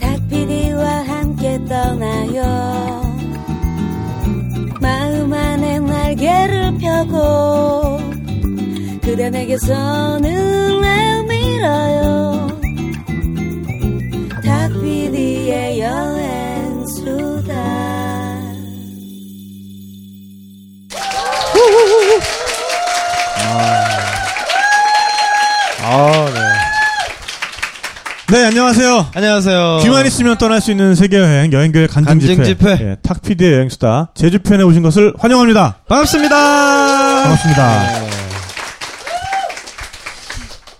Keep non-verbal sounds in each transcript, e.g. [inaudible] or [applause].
닭피디와 함께 떠나요. 마음 안에 날개를 펴고 그대 내게서 눈을 밀어요. 닭피디의 여행수다. 아, 네. 네, 안녕하세요. 안녕하세요. 귀만 있으면 떠날 수 있는 세계여행 여행교회 간증 집회, 간증 집회. 예, 탁피디의 여행수다 제주편에 오신 것을 환영합니다. 반갑습니다. 반갑습니다.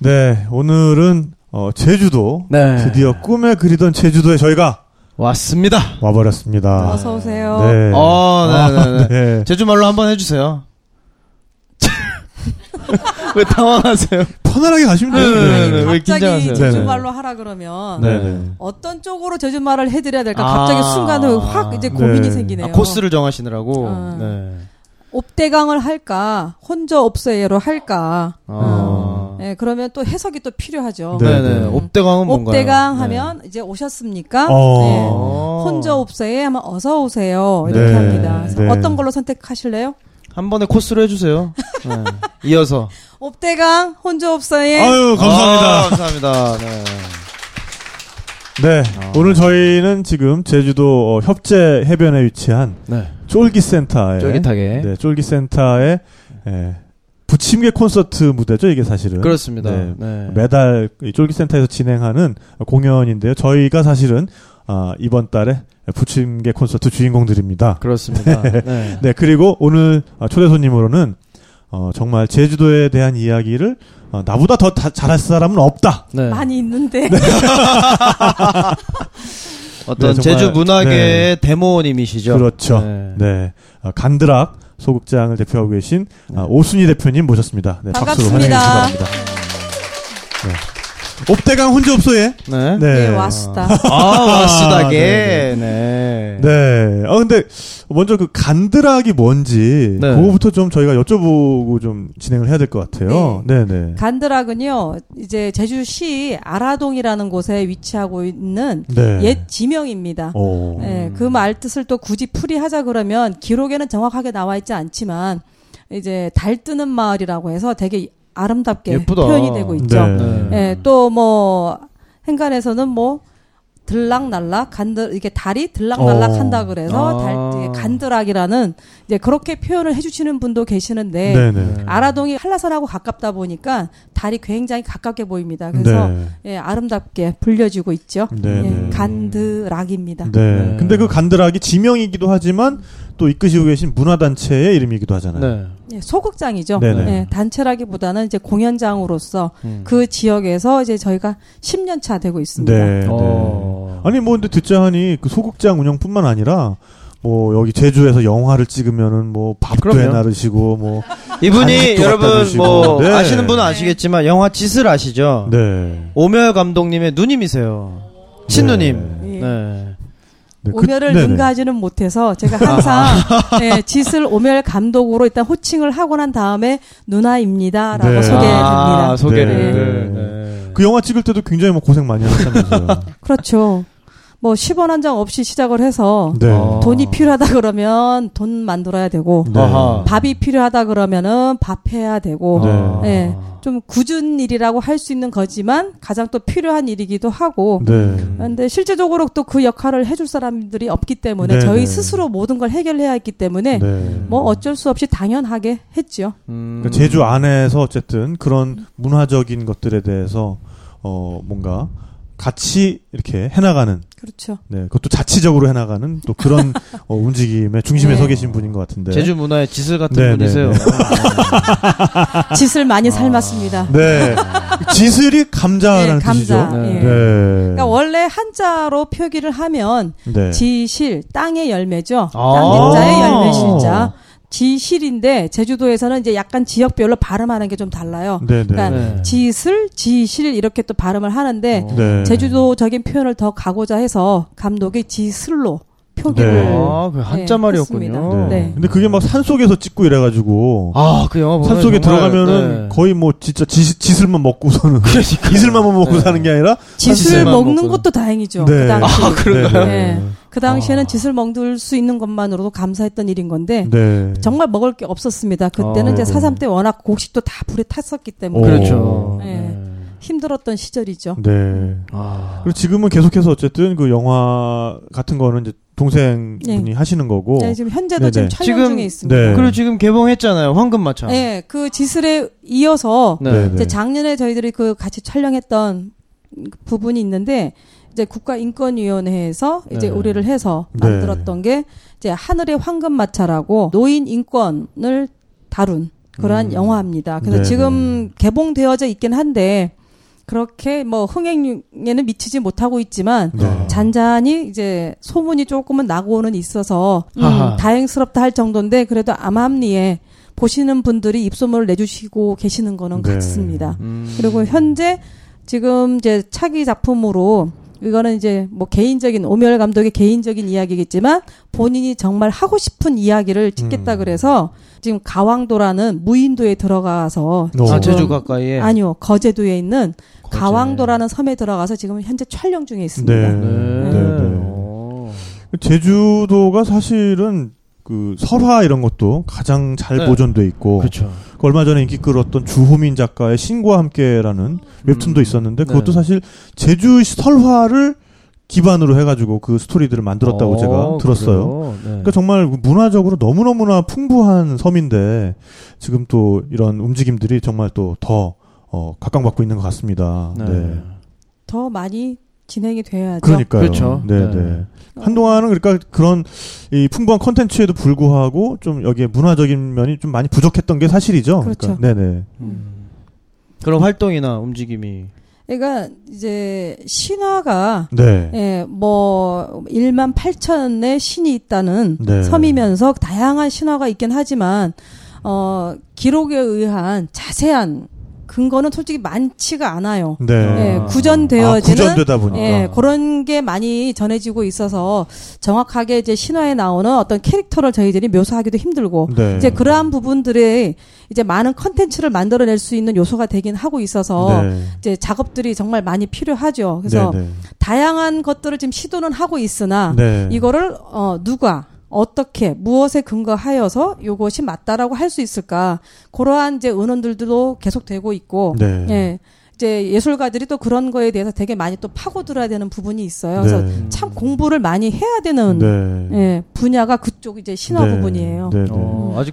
네, 오늘은 어, 제주도 네. 드디어 꿈에 그리던 제주도에 저희가 왔습니다. 와버렸습니다. 어서 오세요. 네. 어, 네네네. 아, 네. 제주 말로 한번 해주세요. 왜 당황하세요? 편안하게 가시면 돼요. 네, 네, 네. 왜 갑자기 긴장하세요? 제주말로 하라 그러면 네, 네. 어떤 쪽으로 제주말을 해드려야 될까? 아. 갑자기 순간에 확 이제 고민이 네. 생기네요. 아, 코스를 정하시느라고. 어. 네. 옵대강을 할까? 혼저 옵세예로 할까? 어. 네, 그러면 또 해석이 또 필요하죠. 네. 네네. 옵대강은 뭔가요? 옵대강 네. 하면 이제 오셨습니까? 어. 네. 어. 혼저 옵세에 하면 어서 오세요. 이렇게 네. 합니다. 그래서 네. 어떤 걸로 선택하실래요? 한 번에 코스로 해주세요. 네. 이어서. 옵대강 옵세에 아유, 감사합니다. 아, 감사합니다. 네. 네, 아. 오늘 저희는 지금 제주도 어, 협재 해변에 위치한 네. 쫄깃센터에 쫄깃하게. 네, 쫄깃센터에 예, 부침개 콘서트 무대죠, 이게 사실은. 그렇습니다. 네. 네. 매달 이 쫄깃센터에서 진행하는 공연인데요. 저희가 사실은 아, 이번 달에 부침개 콘서트 주인공들입니다. 그렇습니다. [laughs] 네. 네, 그리고 오늘 아, 초대 손님으로는 어, 정말 제주도에 대한 이야기를 어, 나보다 더 다- 잘할 사람은 없다. 네. 많이 있는데 [laughs] 어떤 네, 정말, 제주 문화계의 데모님이시죠. 그렇죠. 네. 네, 아, 간드락 소극장을 대표하고 계신 아, 오순희 대표님 모셨습니다. 네, 박수로. 환영해 주시기 바랍니다. 네. 옵대강 혼자 없어에 네. 네. 네, 왔다. 아, 와시다게. 네, 네. 네. 아 근데 먼저 그 간드락이 뭔지 네. 그거부터 좀 저희가 여쭤보고 좀 진행을 해야 될 것 같아요. 네, 네. 간드락은요, 이제 제주시 아라동이라는 곳에 위치하고 있는 네. 옛 지명입니다. 오. 예, 그말 뜻을 또 굳이 풀이하자 그러면 기록에는 정확하게 나와 있지 않지만 이제 달 뜨는 마을이라고 해서 되게 아름답게 예쁘다. 표현이 되고 있죠. 네. 예, 또뭐 행간에서는 뭐 들락날락 간드 이게 달이 들락날락 어. 한다 그래서 아. 달 간드락이라는 이제 그렇게 표현을 해주시는 분도 계시는데 네, 네. 아라동이 한라산하고 가깝다 보니까 달이 굉장히 가깝게 보입니다. 그래서 네. 예, 아름답게 불려지고 있죠. 네, 예, 네. 간드락입니다. 네. 네. 근데 그 간드락이 지명이기도 하지만 또 이끄시고 계신 문화단체의 이름이기도 하잖아요. 네. 예, 소극장이죠. 네네. 예, 단체라기보다는 이제 공연장으로서 음. 그 지역에서 이제 저희가 10년 차 되고 있습니다. 네. 네. 어. 아니 뭐 근데 듣자 하니 그 소극장 운영뿐만 아니라 뭐 여기 제주에서 영화를 찍으면은 뭐 밥도 그럼요. 해 나르시고 뭐 [laughs] 이분이 여러분. 뭐 네. 아시는 분은 아시겠지만 영화 짓을 아시죠? 네. 오멸 감독님의 누님이세요. 친누님. 예. 네. 네, 그- 오멸을 네네. 능가하지는 못해서 제가 항상 [laughs] [laughs] 예, 짓을 오멸 감독으로 일단 호칭을 하고 난 다음에 누나입니다라고 네. 소개해드립니다. 아, 소개를. 네. 네. 그 영화 찍을 때도 굉장히 뭐 고생 많이 하셨다면서요. 그렇죠. 뭐 10원 한 장 없이 시작을 해서 네. 어. 돈이 필요하다 그러면 돈 만들어야 되고 네. 밥이 필요하다 그러면은 밥 해야 되고 네. 예. 좀 굳은 일이라고 할 수 있는 거지만 가장 또 필요한 일이기도 하고 네. 근데 실제적으로 또 그 역할을 해줄 사람들이 없기 때문에 네, 저희 네. 스스로 모든 걸 해결해야 했기 때문에 네. 뭐 어쩔 수 없이 당연하게 했죠. 음. 그러니까 제주 안에서 어쨌든 그런 문화적인 것들에 대해서 어 뭔가 같이 이렇게 해나가는 그렇죠. 네 그것도 자치적으로 해나가는 또 그런 [laughs] 어, 움직임의 중심에 네. 서 계신 분인 것 같은데 제주 문화의 지슬 같은 네, 분이세요. 네, [laughs] 짓을 많이 아. 삶았습니다. 네 지슬이 감자라는 네, 감자. 뜻이죠. 네. 예. 네. 그러니까 원래 한자로 표기를 하면 네. 지실 땅의 열매죠. 아. 땅자의 열매 실자. 지실인데 제주도에서는 이제 약간 지역별로 발음하는 게 좀 달라요. 네, 네. 그러니까 네. 지슬, 지실 이렇게 또 발음을 하는데 어. 네. 제주도적인 표현을 더 가고자 해서 감독이 지슬로 표기를 네. 아, 그 한자 네, 말이었군요. 했습니다. 네. 근데 그게 막 산속에서 찍고 이래가지고 아, 그 영화 산속에 정말, 들어가면은 네. 거의 뭐 진짜 지, 짓을만 먹고서는 [laughs] 그러니까. 이슬만 먹고 네. 사는 게 아니라 짓을 사실만 먹는 먹고는. 것도 다행이죠. 네. 그 당시 아, 그런가요? 네. 그 당시에는 아. 짓을 먹을 수 있는 것만으로도 감사했던 일인 건데 네. 정말 먹을 게 없었습니다. 그때는 아. 이제 사삼 때 워낙 곡식도 다 불에 탔었기 때문에 오. 그렇죠. 네. 힘들었던 시절이죠. 네. 아. 그리고 지금은 계속해서 어쨌든 그 영화 같은 거는 이제 동생분이 네. 하시는 거고. 네, 지금 현재도 네네. 지금 촬영 지금- 중에 있습니다. 네. 그리고 지금 개봉했잖아요. 황금마차. 네, 그 지슬에 이어서 네. 네, 네. 이제 작년에 저희들이 그 같이 촬영했던 부분이 있는데 이제 국가인권위원회에서 이제 네. 의뢰를 해서 네. 만들었던 게 이제 하늘의 황금마차라고 노인 인권을 다룬 그러한 음. 영화입니다. 그래서 네, 지금 개봉되어져 있긴 한데 그렇게 뭐 흥행에는 미치지 못하고 있지만 네. 잔잔히 이제 소문이 조금은 나고는 있어서 음. 다행스럽다 할 정도인데 그래도 암암리에 보시는 분들이 입소문을 내주시고 계시는 거는 네. 같습니다. 음. 그리고 현재 지금 이제 차기 작품으로 이거는 이제 뭐 개인적인 오멸 감독의 개인적인 이야기겠지만 본인이 정말 하고 싶은 이야기를 찍겠다 음. 그래서 지금 가왕도라는 무인도에 들어가서 오. 아, 지금- 제주 가까이에. 아니요 거제도에 있는 거제. 가왕도라는 섬에 들어가서 지금 현재 촬영 중에 있습니다. 네. 네. 네, 네. 오. 제주도가 사실은 그 설화 이런 것도 가장 잘 네. 보존돼 있고 그렇죠. 그 얼마 전에 인기 끌었던 주호민 작가의 신과 함께라는 웹툰도 음. 있었는데 그것도 네. 사실 제주 설화를 기반으로 해가지고 그 스토리들을 만들었다고 어, 제가 들었어요. 네. 그러니까 정말 문화적으로 너무너무나 풍부한 섬인데 지금 또 이런 움직임들이 정말 또 더 어, 각광받고 있는 것 같습니다. 네. 네. 더 많이 진행이 돼야죠. 그러니까요. 그렇죠. 네, 네. 네. 한동안은 그러니까 그런 이 풍부한 컨텐츠에도 불구하고 좀 여기에 문화적인 면이 좀 많이 부족했던 게 사실이죠. 그렇죠. 그러니까, 네네. 음. 그런 활동이나 움직임이 그러니까 이제 신화가 네. 예, 뭐 1만 8천의 신이 있다는 네. 섬이면서 다양한 신화가 있긴 하지만 어 기록에 의한 자세한 근거는 솔직히 많지가 않아요. 네. 예, 아. 구전되어지는 아, 구전되다 보니까. 예, 그런 게 많이 전해지고 있어서 정확하게 이제 신화에 나오는 어떤 캐릭터를 저희들이 묘사하기도 힘들고 네. 이제 그러한 부분들에 이제 많은 컨텐츠를 만들어낼 수 있는 요소가 되긴 하고 있어서 네. 이제 작업들이 정말 많이 필요하죠. 그래서 네, 네. 다양한 것들을 지금 시도는 하고 있으나 네. 이거를 어 누가 어떻게 무엇에 근거하여서 이것이 맞다라고 할 수 있을까 그러한 이제 의논들도 계속되고 있고 네. 예 이제 예술가들이 또 그런 거에 대해서 되게 많이 또 파고들어야 되는 부분이 있어요. 그래서 네. 참 공부를 많이 해야 되는 네. 예 분야가 그쪽 이제 신화 네. 부분이에요. 네, 네. 어, 아직.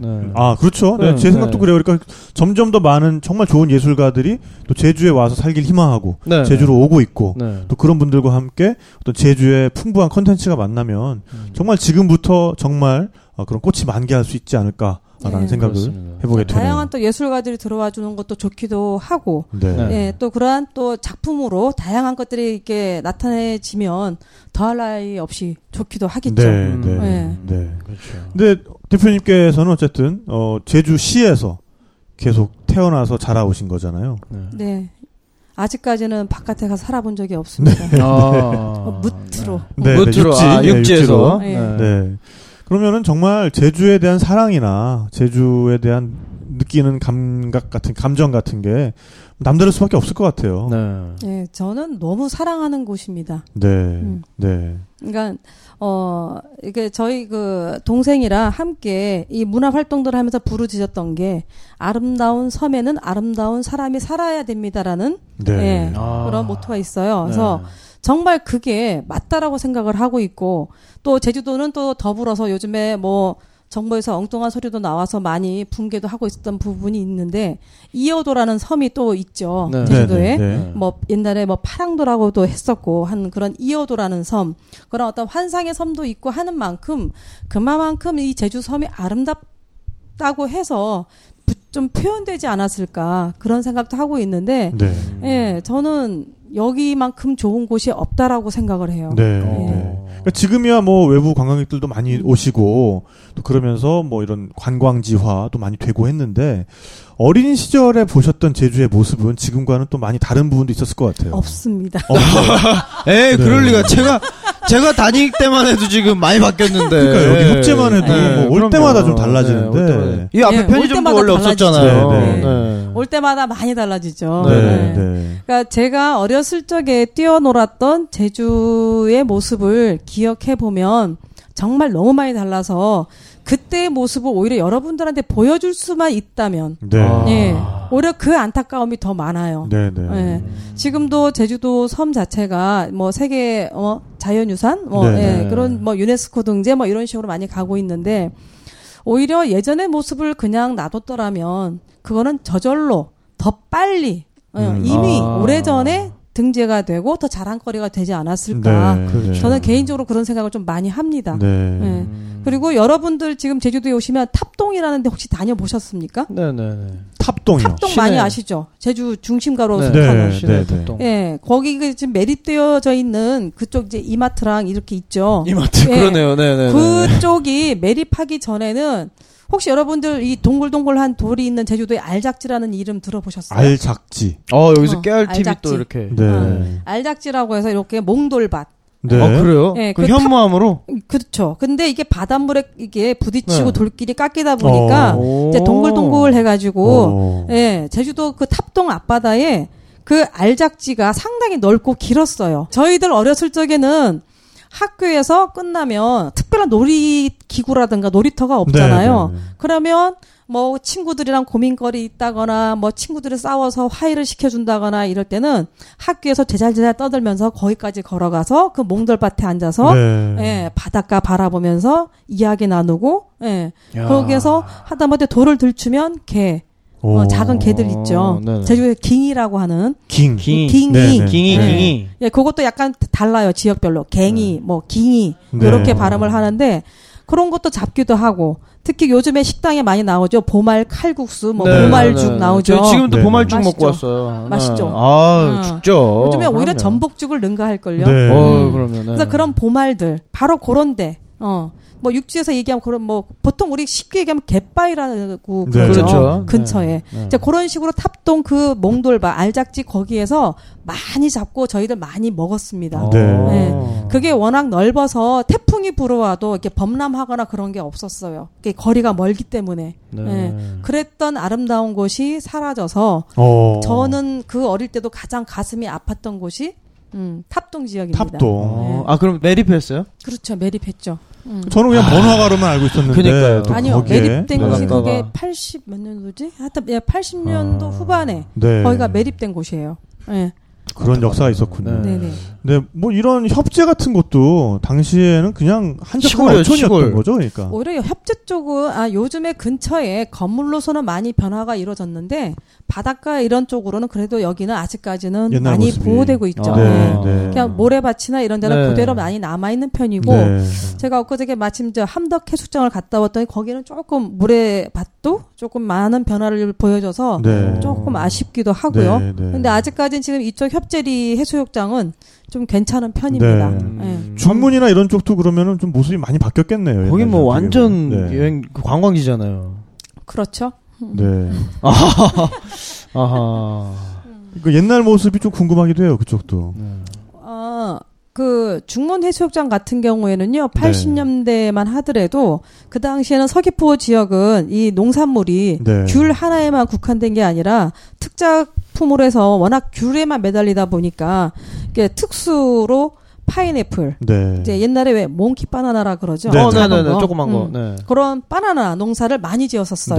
네. 아, 그렇죠. 제 생각도 네. 그래요. 그러니까 점점 더 많은 정말 좋은 예술가들이 또 제주에 와서 살길 희망하고 네. 제주로 오고 있고 네. 또 그런 분들과 함께 어떤 제주의 풍부한 컨텐츠가 만나면 음. 정말 지금부터 정말 어, 그런 꽃이 만개할 수 있지 않을까 라는 네. 생각을 그렇습니다. 해보게 되네요. 다양한 또 예술가들이 들어와 주는 것도 좋기도 하고 네. 네. 예, 또 그러한 또 작품으로 다양한 것들이 이렇게 나타내지면 더할 나위 없이 좋기도 하겠죠. 네, 음. 네, 네. 네. 그렇죠. 근데 대표님께서는 어쨌든 어, 제주시에서 계속 태어나서 자라오신 거잖아요. 네. 네. 아직까지는 바깥에 가서 살아본 적이 없습니다. 아. 어, 무트로. 네, 무트로 육지, 아, 네, 육지에서. 육지로. 네. 네. 그러면은 정말 제주에 대한 사랑이나 제주에 대한 느끼는 감각 같은 감정 같은 게 남다를 수밖에 없을 것 같아요. 네. 예, 저는 너무 사랑하는 곳입니다. 네. 음. 네. 그러니까 어 이게 저희 그 동생이랑 함께 이 문화 활동들을 하면서 부르짖었던 게 아름다운 섬에는 아름다운 사람이 살아야 됩니다라는 네. 예, 아. 그런 모토가 있어요. 네. 그래서 정말 그게 맞다라고 생각을 하고 있고 또 제주도는 또 더불어서 요즘에 뭐 정부에서 엉뚱한 소리도 나와서 많이 붕괴도 하고 있었던 부분이 있는데 이어도라는 섬이 또 있죠 네. 제주도에 네, 네, 네. 뭐 옛날에 뭐 파랑도라고도 했었고 한 그런 이어도라는 섬 그런 어떤 환상의 섬도 있고 하는 만큼 그만큼 이 제주 섬이 아름답다고 해서 부- 좀 표현되지 않았을까 그런 생각도 하고 있는데 네. 예 저는 여기만큼 좋은 곳이 없다라고 생각을 해요. 네. 예. 네. 그러니까 지금이야 뭐 외부 관광객들도 많이 오시고 또 그러면서 뭐 이런 관광지화도 많이 되고 했는데 어린 시절에 보셨던 제주의 모습은 지금과는 또 많이 다른 부분도 있었을 것 같아요. 없습니다. 없어요. [laughs] 에이, 네. 그럴 리가. 제가, 제가 다닐 때만 해도 지금 많이 바뀌었는데. 그러니까 여기 협재만 해도 뭐올 그럼요. 때마다 좀 네, 달라지는데. 올 때마다. 이 앞에 예, 올 편의점도 원래 달라지죠. 없었잖아요. 네, 네. 네. 올 때마다 많이 달라지죠. 네, 네. 네. 그러니까 제가 어렸을 적에 뛰어놀았던 제주의 모습을 기억해 보면 정말 너무 많이 달라서 그때의 모습을 오히려 여러분들한테 보여줄 수만 있다면 네. 아. 예 오히려 그 안타까움이 더 많아요. 네, 네. 예. 지금도 제주도 섬 자체가 뭐 세계 어, 자연유산 뭐 네. 예, 그런 뭐 유네스코 등재 뭐 이런 식으로 많이 가고 있는데 오히려 예전의 모습을 그냥 놔뒀더라면 그거는 저절로 더 빨리 어, 음. 이미 아. 오래전에 등재가 되고 더 자랑거리가 되지 않았을까. 네, 네. 저는 개인적으로 그런 생각을 좀 많이 합니다. 네. 예. 그리고 여러분들 지금 제주도에 오시면 탑동이라는 데 혹시 다녀보셨습니까? 네 네 네. 탑동이요. 탑동 시내. 많이 아시죠? 제주 중심가로 네. 속하는. 네. 시내 네. 탑동. 예, 거기 그 지금 매립되어져 있는 그쪽 이제 이마트랑 이렇게 있죠. 이마트 예. 그러네요. 네 네. 그쪽이 매립하기 전에는 혹시 여러분들 이 동글동글한 돌이 있는 제주도의 알작지라는 이름 들어보셨어요? 알작지. 어 여기서 어, 깨알 TV 알작지. 또 이렇게. 네. 어. 알작지라고 해서 이렇게 몽돌밭. 네. 어 그래요? 예, 그그 현무암으로. 그렇죠. 근데 이게 바닷물에 이게 부딪히고 네. 돌끼리 깎이다 보니까 오. 이제 동글동글 해가지고 어. 예, 제주도 그 탑동 앞바다에 그 알작지가 상당히 넓고 길었어요. 저희들 어렸을 적에는 학교에서 끝나면 특별한 놀이 기구라든가 놀이터가 없잖아요. 네, 네, 네. 그러면 뭐 친구들이랑 고민거리 있다거나 뭐 친구들이 싸워서 화해를 시켜준다거나 이럴 때는 학교에서 제잘제잘 떠들면서 거기까지 걸어가서 그 몽돌밭에 앉아서 네. 예, 바닷가 바라보면서 이야기 나누고 예, 야. 거기에서 하다못해 돌을 들추면 개 어, 오. 작은 개들 있죠. 네네. 제주에 깅이라고 하는 ging. 깅. 깅이 네, 네. 깅이 네. 깅이. 예, 그것도 약간 달라요 지역별로 갱이 뭐 깅이 네. 이렇게 발음을 하는데 그런 것도 잡기도 하고 특히 요즘에 식당에 많이 나오죠 보말 칼국수 뭐 네, 보말죽 네, 네. 나오죠. 지금도 네. 보말죽 맛있죠. 먹고 왔어요. 맛있죠. 네. 아 음. 죽죠. 요즘에 오히려. 전복죽을 능가할 걸요. 네. 어 그러면. 네. 그래서 그런 보말들 바로 그런데 어. 뭐 육지에서 얘기하면 그런 뭐 보통 우리 쉽게 얘기하면 갯바위라고 네. 그렇죠. 근처에. 네. 이제 그런 식으로 탑동 그 몽돌바 알작지 거기에서 많이 잡고 저희들 많이 먹었습니다. 어. 네. 네. 그게 워낙 넓어서 태풍이 불어와도 이렇게 범람하거나 그런 게 없었어요. 그게 거리가 멀기 때문에. 네. 네. 그랬던 아름다운 곳이 사라져서 어. 저는 그 어릴 때도 가장 가슴이 아팠던 곳이 음, 탑동 지역입니다. 탑동. 어, 아 그럼 매립했어요? 그렇죠. 매립했죠. 음. 저는 그냥 번화가로만 알고 있었는데. 그러니까요. 또 아니요. 매립된 네. 곳이 바닷가가. 그게 80 몇 년도지? 하여튼 예, 80년도 아. 후반에 네. 거기가 매립된 곳이에요. 예. 그런 역사가 있었군요. 네. 네네. 네, 뭐 이런 협재 같은 것도 당시에는 그냥 한적한 어촌이었던 시골. 거죠, 그러니까. 오히려 협재 쪽은 아 요즘에 근처에 건물로서는 많이 변화가 이루어졌는데 바닷가 이런 쪽으로는 그래도 여기는 아직까지는 많이 모습이. 보호되고 있죠. 아. 네, 예. 네. 그냥 모래밭이나 이런 데는 네. 그대로 많이 남아 있는 편이고 네. 제가 엊그저께 마침 저 함덕 해수장을 갔다 왔더니 거기는 조금 모래밭도 조금 많은 변화를 보여줘서 네. 조금 아쉽기도 하고요. 네, 네. 근데 아직까지는 지금 이쪽 협 재리 해수욕장은 좀 괜찮은 편입니다. 네. 예. 중문이나 이런 쪽도 그러면은 좀 모습이 많이 바뀌었겠네요. 거기 뭐 완전. 네. 여행 그 관광지잖아요. 그렇죠. 네. [laughs] 아하. 그 옛날 모습이 좀 궁금하기도 해요, 그쪽도. 어, 그 중문 해수욕장 같은 경우에는요, 네. 80년대만 하더라도 그 당시에는 서귀포 지역은 이 농산물이 네. 귤 하나에만 국한된 게 아니라 특작 품으로 해서 워낙 귤에만 매달리다 보니까 이게 특수로 파인애플 네. 이제 옛날에 왜 몽키 바나나라 그러죠. 네, 어, 네. 네네네. 거. 조그만 거. 음. 네. 그런 바나나 농사를 많이 지었었어요.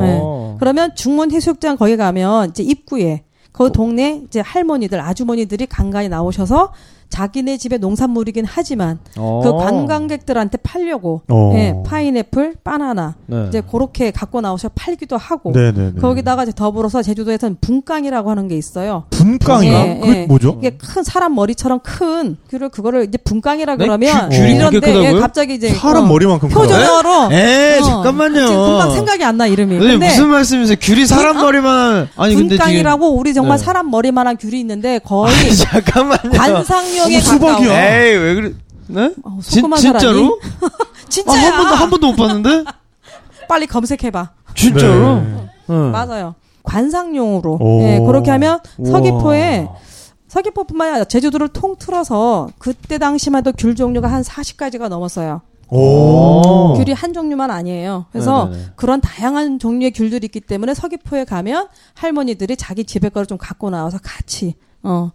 네. 어. 그러면 중문 해수욕장 거기 가면 이제 입구에 그 동네 이제 할머니들 아주머니들이 간간히 나오셔서 자기네 집의 농산물이긴 하지만 어. 그 관광객들한테 팔려고 어. 예, 파인애플, 바나나 네. 이제 그렇게 갖고 나오셔 팔기도 하고 네네네. 거기다가 이제 더불어서 제주도에서는 분깡이라고 하는 게 있어요. 분깡이요? 예, 그게 예. 뭐죠? 이게 큰 사람 머리처럼 큰 귤을 그거를 이제 분깡이라 네? 그러면 귤- 귤이 이런데 예, 크다고요? 갑자기 이제 사람 어, 머리만큼. 표준어로 에 어, 잠깐만요. 금방 생각이 안 나 이름이. 선생님, 근데 무슨 말씀이세요? 귤이 사람 머리만 아니 근데 지금 분깡이라고 우리 정말 네. 사람 머리만한 귤이 있는데 거의 잠깐만요. 관상용 에 어머, 수박이야. 가까워. 에이 왜 그래? 네? 어, 진, 진짜로? [laughs] 사람이 아, 진짜야. 한 번도 한 번도 못 봤는데? [laughs] 빨리 검색해봐. 진짜로? 네. 응. 맞아요. 관상용으로. 오. 예, 그렇게 하면. 서귀포에 서귀포뿐만 아니라 제주도를 통틀어서 그때 당시만 해도 귤 종류가 한 40가지가 넘었어요. 오. 귤이 한 종류만 아니에요. 그래서 네네네. 그런 다양한 종류의 귤들이 있기 때문에 서귀포에 가면 할머니들이 자기 집에 거를 좀 갖고 나와서 같이 어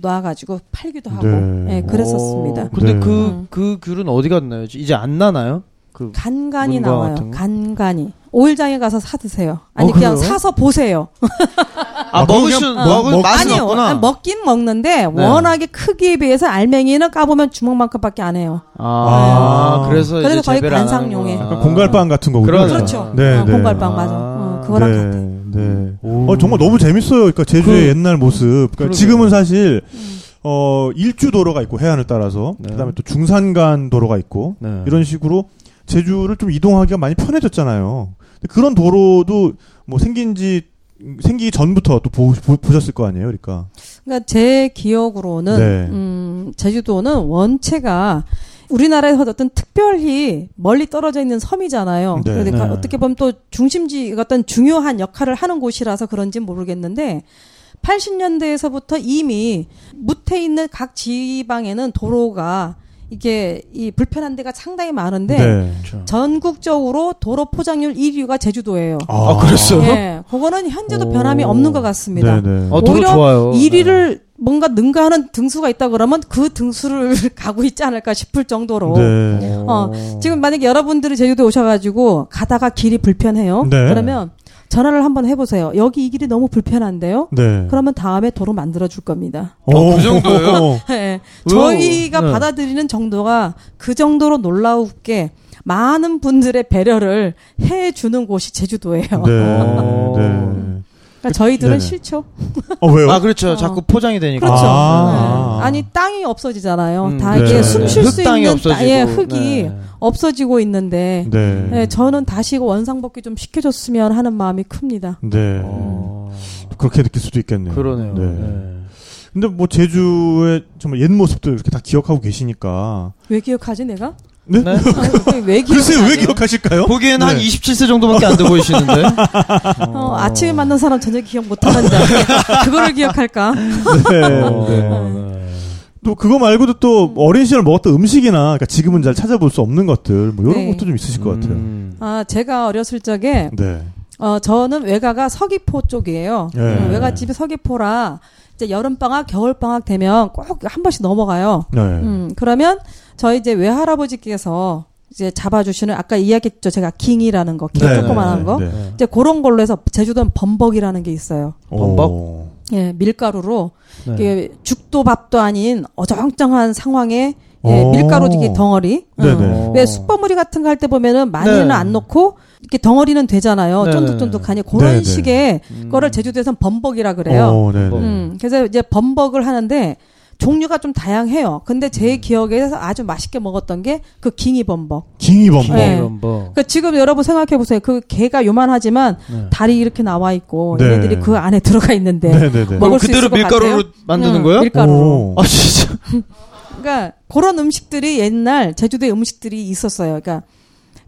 놔가지고 팔기도 하고 네. 예, 그랬었습니다. 오, 근데 네. 그, 음. 그 귤은 어디 갔나요? 이제 안 나나요? 그, 간간이 나와요. 간간이 오일장에 가서 사 드세요. 아니 어, 그냥 그래요? 사서 보세요. [laughs] 아, 아, 먹으신, 그냥 먹은 먹- 맛은 아니요, 없구나. 먹긴 먹는데 네. 워낙에 크기에 비해서 알맹이는 까보면 주먹만큼밖에 안 해요. 아, 아. 그래서 그래서 이제 거의. 약간 공갈빵 같은 거군요. 그러네요. 그렇죠. 네, 어, 네. 공갈빵 맞아. 아. 어, 그거랑 네, 같아. 네. 오. 어, 정말 너무 재밌어요. 그러니까 제주의 그- 옛날 모습. 그러니까 그러게요. 지금은 사실 어 일주 도로가 있고 해안을 따라서 네. 그다음에 또 중산간 도로가 있고 네. 이런 식으로 제주를 좀 이동하기가 많이 편해졌잖아요. 그런 도로도 뭐 생긴지 생기기 전부터 또 보, 셨을거 아니에요, 그러니까. 그러니까 제 기억으로는 네. 음, 제주도는 원체가 우리나라에서 어떤 특별히 멀리 떨어져 있는 섬이잖아요. 네. 그러니까 네. 어떻게 보면 또 중심지 어떤 중요한 역할을 하는 곳이라서 그런지 모르겠는데 80년대에서부터 이미 무태 있는 각 지방에는 도로가 이게 이 불편한 데가 상당히 많은데 네. 그렇죠. 전국적으로 도로 포장률 1위가 제주도예요. 아, 그랬어요? 예, 그거는 현재도 오. 변함이 없는 것 같습니다. 네, 네. 어, 도로 오히려 좋아요. 1위를 뭔가 능가하는 등수가 있다 그러면 그 등수를 [laughs] 가고 있지 않을까 싶을 정도로 네. 네. 어, 지금 만약에 여러분들이 제주도에 오셔가지고 가다가 길이 불편해요. 네. 그러면 전화를 한번 해보세요. 여기 이 길이 너무 불편한데요. 네. 그러면 다음에 도로 만들어 줄 겁니다. 오, 그 정도예요? 예. [laughs] 왜요? 저희가 네. 받아들이는 정도가 그 정도로 놀라우게 많은 분들의 배려를 해주는 곳이 제주도예요. 네. 어. 네. 그러니까 저희들은 네네. 싫죠. 어, 왜요? 아, 그렇죠. 어. 자꾸 포장이 되니까. 그렇죠. 아. 네. 아니 땅이 없어지잖아요. 음, 다 네. 이게 숨쉴수 흙땅이 있는 없어지고. 땅의 흙이 네. 없어지고 있는데 네. 네, 저는 다시 이거 원상복귀 좀 시켜줬으면 하는 마음이 큽니다. 네. 어, 그렇게 느낄 수도 있겠네요. 그러네요. 네. 네. 근데 뭐 제주의 정말 옛 모습들 이렇게 다 기억하고 계시니까. 왜 기억하지 내가? 네? 네? 아니, [laughs] 왜? 글쎄요, 왜 기억하실까요? 보기에는 한 네. 27세 정도밖에 안 돼 보이시는데. [laughs] 어, 아침에 만난 사람 저녁 기억 못 하는데 [laughs] 그거를 기억할까? 네. 어, 네. 네. 또 그거 말고도 또 어린 시절 먹었던 음식이나 그러니까 지금은 잘 찾아볼 수 없는 것들 뭐 이런 네. 것도 좀 있으실 것 같아요. 음. 아 제가 어렸을 적에 네. 어 저는 외가가 서귀포 쪽이에요. 네. 음, 외갓집이 서귀포라 이제 여름 방학, 겨울 방학 되면 꼭 한 번씩 넘어가요. 네. 음, 그러면 저희 이제 외할아버지께서 이제 잡아주시는 아까 이야기했죠. 제가 킹이라는 거, 킹 네, 조그만한 네, 거. 네. 네. 이제 그런 걸로 해서 제주도는 범벅이라는 게 있어요. 범벅? 오. 예, 밀가루로 네. 이게 죽도 밥도 아닌 어정쩡한 상황에 예, 오. 밀가루 이게 덩어리. 네네. 응. 왜 숯버무리 같은 거 할 때 보면은 많이는 네. 안 넣고 이렇게 덩어리는 되잖아요. 네네네. 쫀득쫀득하니 그런 네네. 식의 음. 거를 제주도에서는 범벅이라 그래요. 어, 네, 네. 음, 그래서 이제 범벅을 하는데 종류가 좀 다양해요. 근데 제 음. 기억에서 아주 맛있게 먹었던 게 그 깅이 범벅. 킹이 범벅. 네. 뭐. 그 지금 여러분 생각해 보세요. 그 개가 요만하지만 네. 다리 이렇게 나와 있고 네. 얘네들이 그 안에 들어가 있는데 네, 네, 네. 먹을 수 그대로 있을 것 밀가루로 같아요? 만드는 응, 거예요? 밀가루로. 오. 아, 진짜. [laughs] 그러니까 그런 음식들이 옛날 제주도의 음식들이 있었어요. 그러니까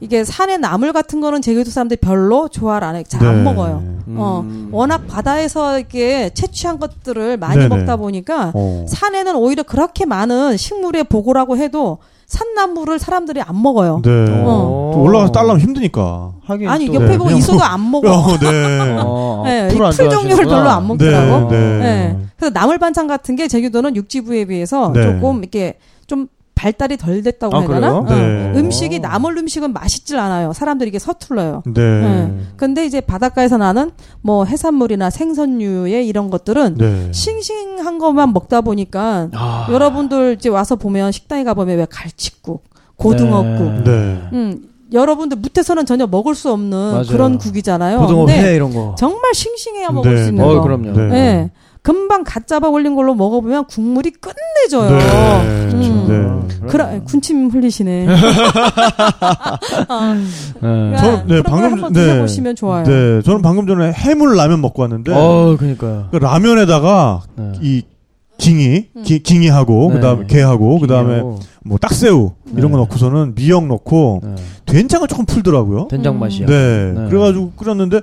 이게 산의 나물 같은 거는 제주도 사람들이 별로 좋아를 안 해. 잘안 네. 먹어요. 어, 음. 워낙 바다에서 이렇게 채취한 것들을 많이 네네. 먹다 보니까 어. 산에는 오히려 그렇게 많은 식물의 보고라고 해도 산나물을 사람들이 안 먹어요. 네. 어. 또 올라가서 딸라면 힘드니까. 하긴 아니 또- 옆에 네, 보고 그냥 있어도 안 먹어. 어, 네. 어, [laughs] 네, 풀 안 풀 종류를. 별로 안 먹더라고. 네, 네. 네. 그래서 나물 반찬 같은 게 제주도는 육지부에 비해서 네. 조금 이렇게 좀 발달이 덜 됐다고 아, 해야 되나? 그래요? 네. 어. 음식이 나물 음식은 맛있질 않아요. 사람들이 이게 서툴러요. 네. 네. 근데 이제 바닷가에서 나는 뭐 해산물이나 생선류의 이런 것들은 네. 싱싱한 것만 먹다 보니까 아. 여러분들 이제 와서 보면 식당에 가 보면 왜 갈치국, 고등어국, 네. 음 여러분들 무태서는 전혀 먹을 수 없는 맞아요. 그런 국이잖아요. 고등어 회 이런 거. 정말 싱싱해야 먹을 네, 수 있는 어, 거. 그럼요. 네. 네. 금방 갓 잡아 올린 걸로 먹어보면 국물이 끝내줘요. 네. 음. 네. 그라, 군침 흘리시네. 어, 네. [laughs] 저는, 네, 그런 걸 방금 한번 전- 네. 드셔보시면 좋아요. 네. 저는 방금 전에 해물 라면 먹고 왔는데 어, 그니까요. 그 라면에다가 네. 이 깅이 음. 기, 깅이하고 네. 그 다음에 게하고 그 다음에 기요. 뭐 딱새우 이런 거 네. 넣고서는 미역 넣고 네. 된장을 조금 풀더라고요. 된장 음. 맛이야. 네. 네. 그래가지고 끓였는데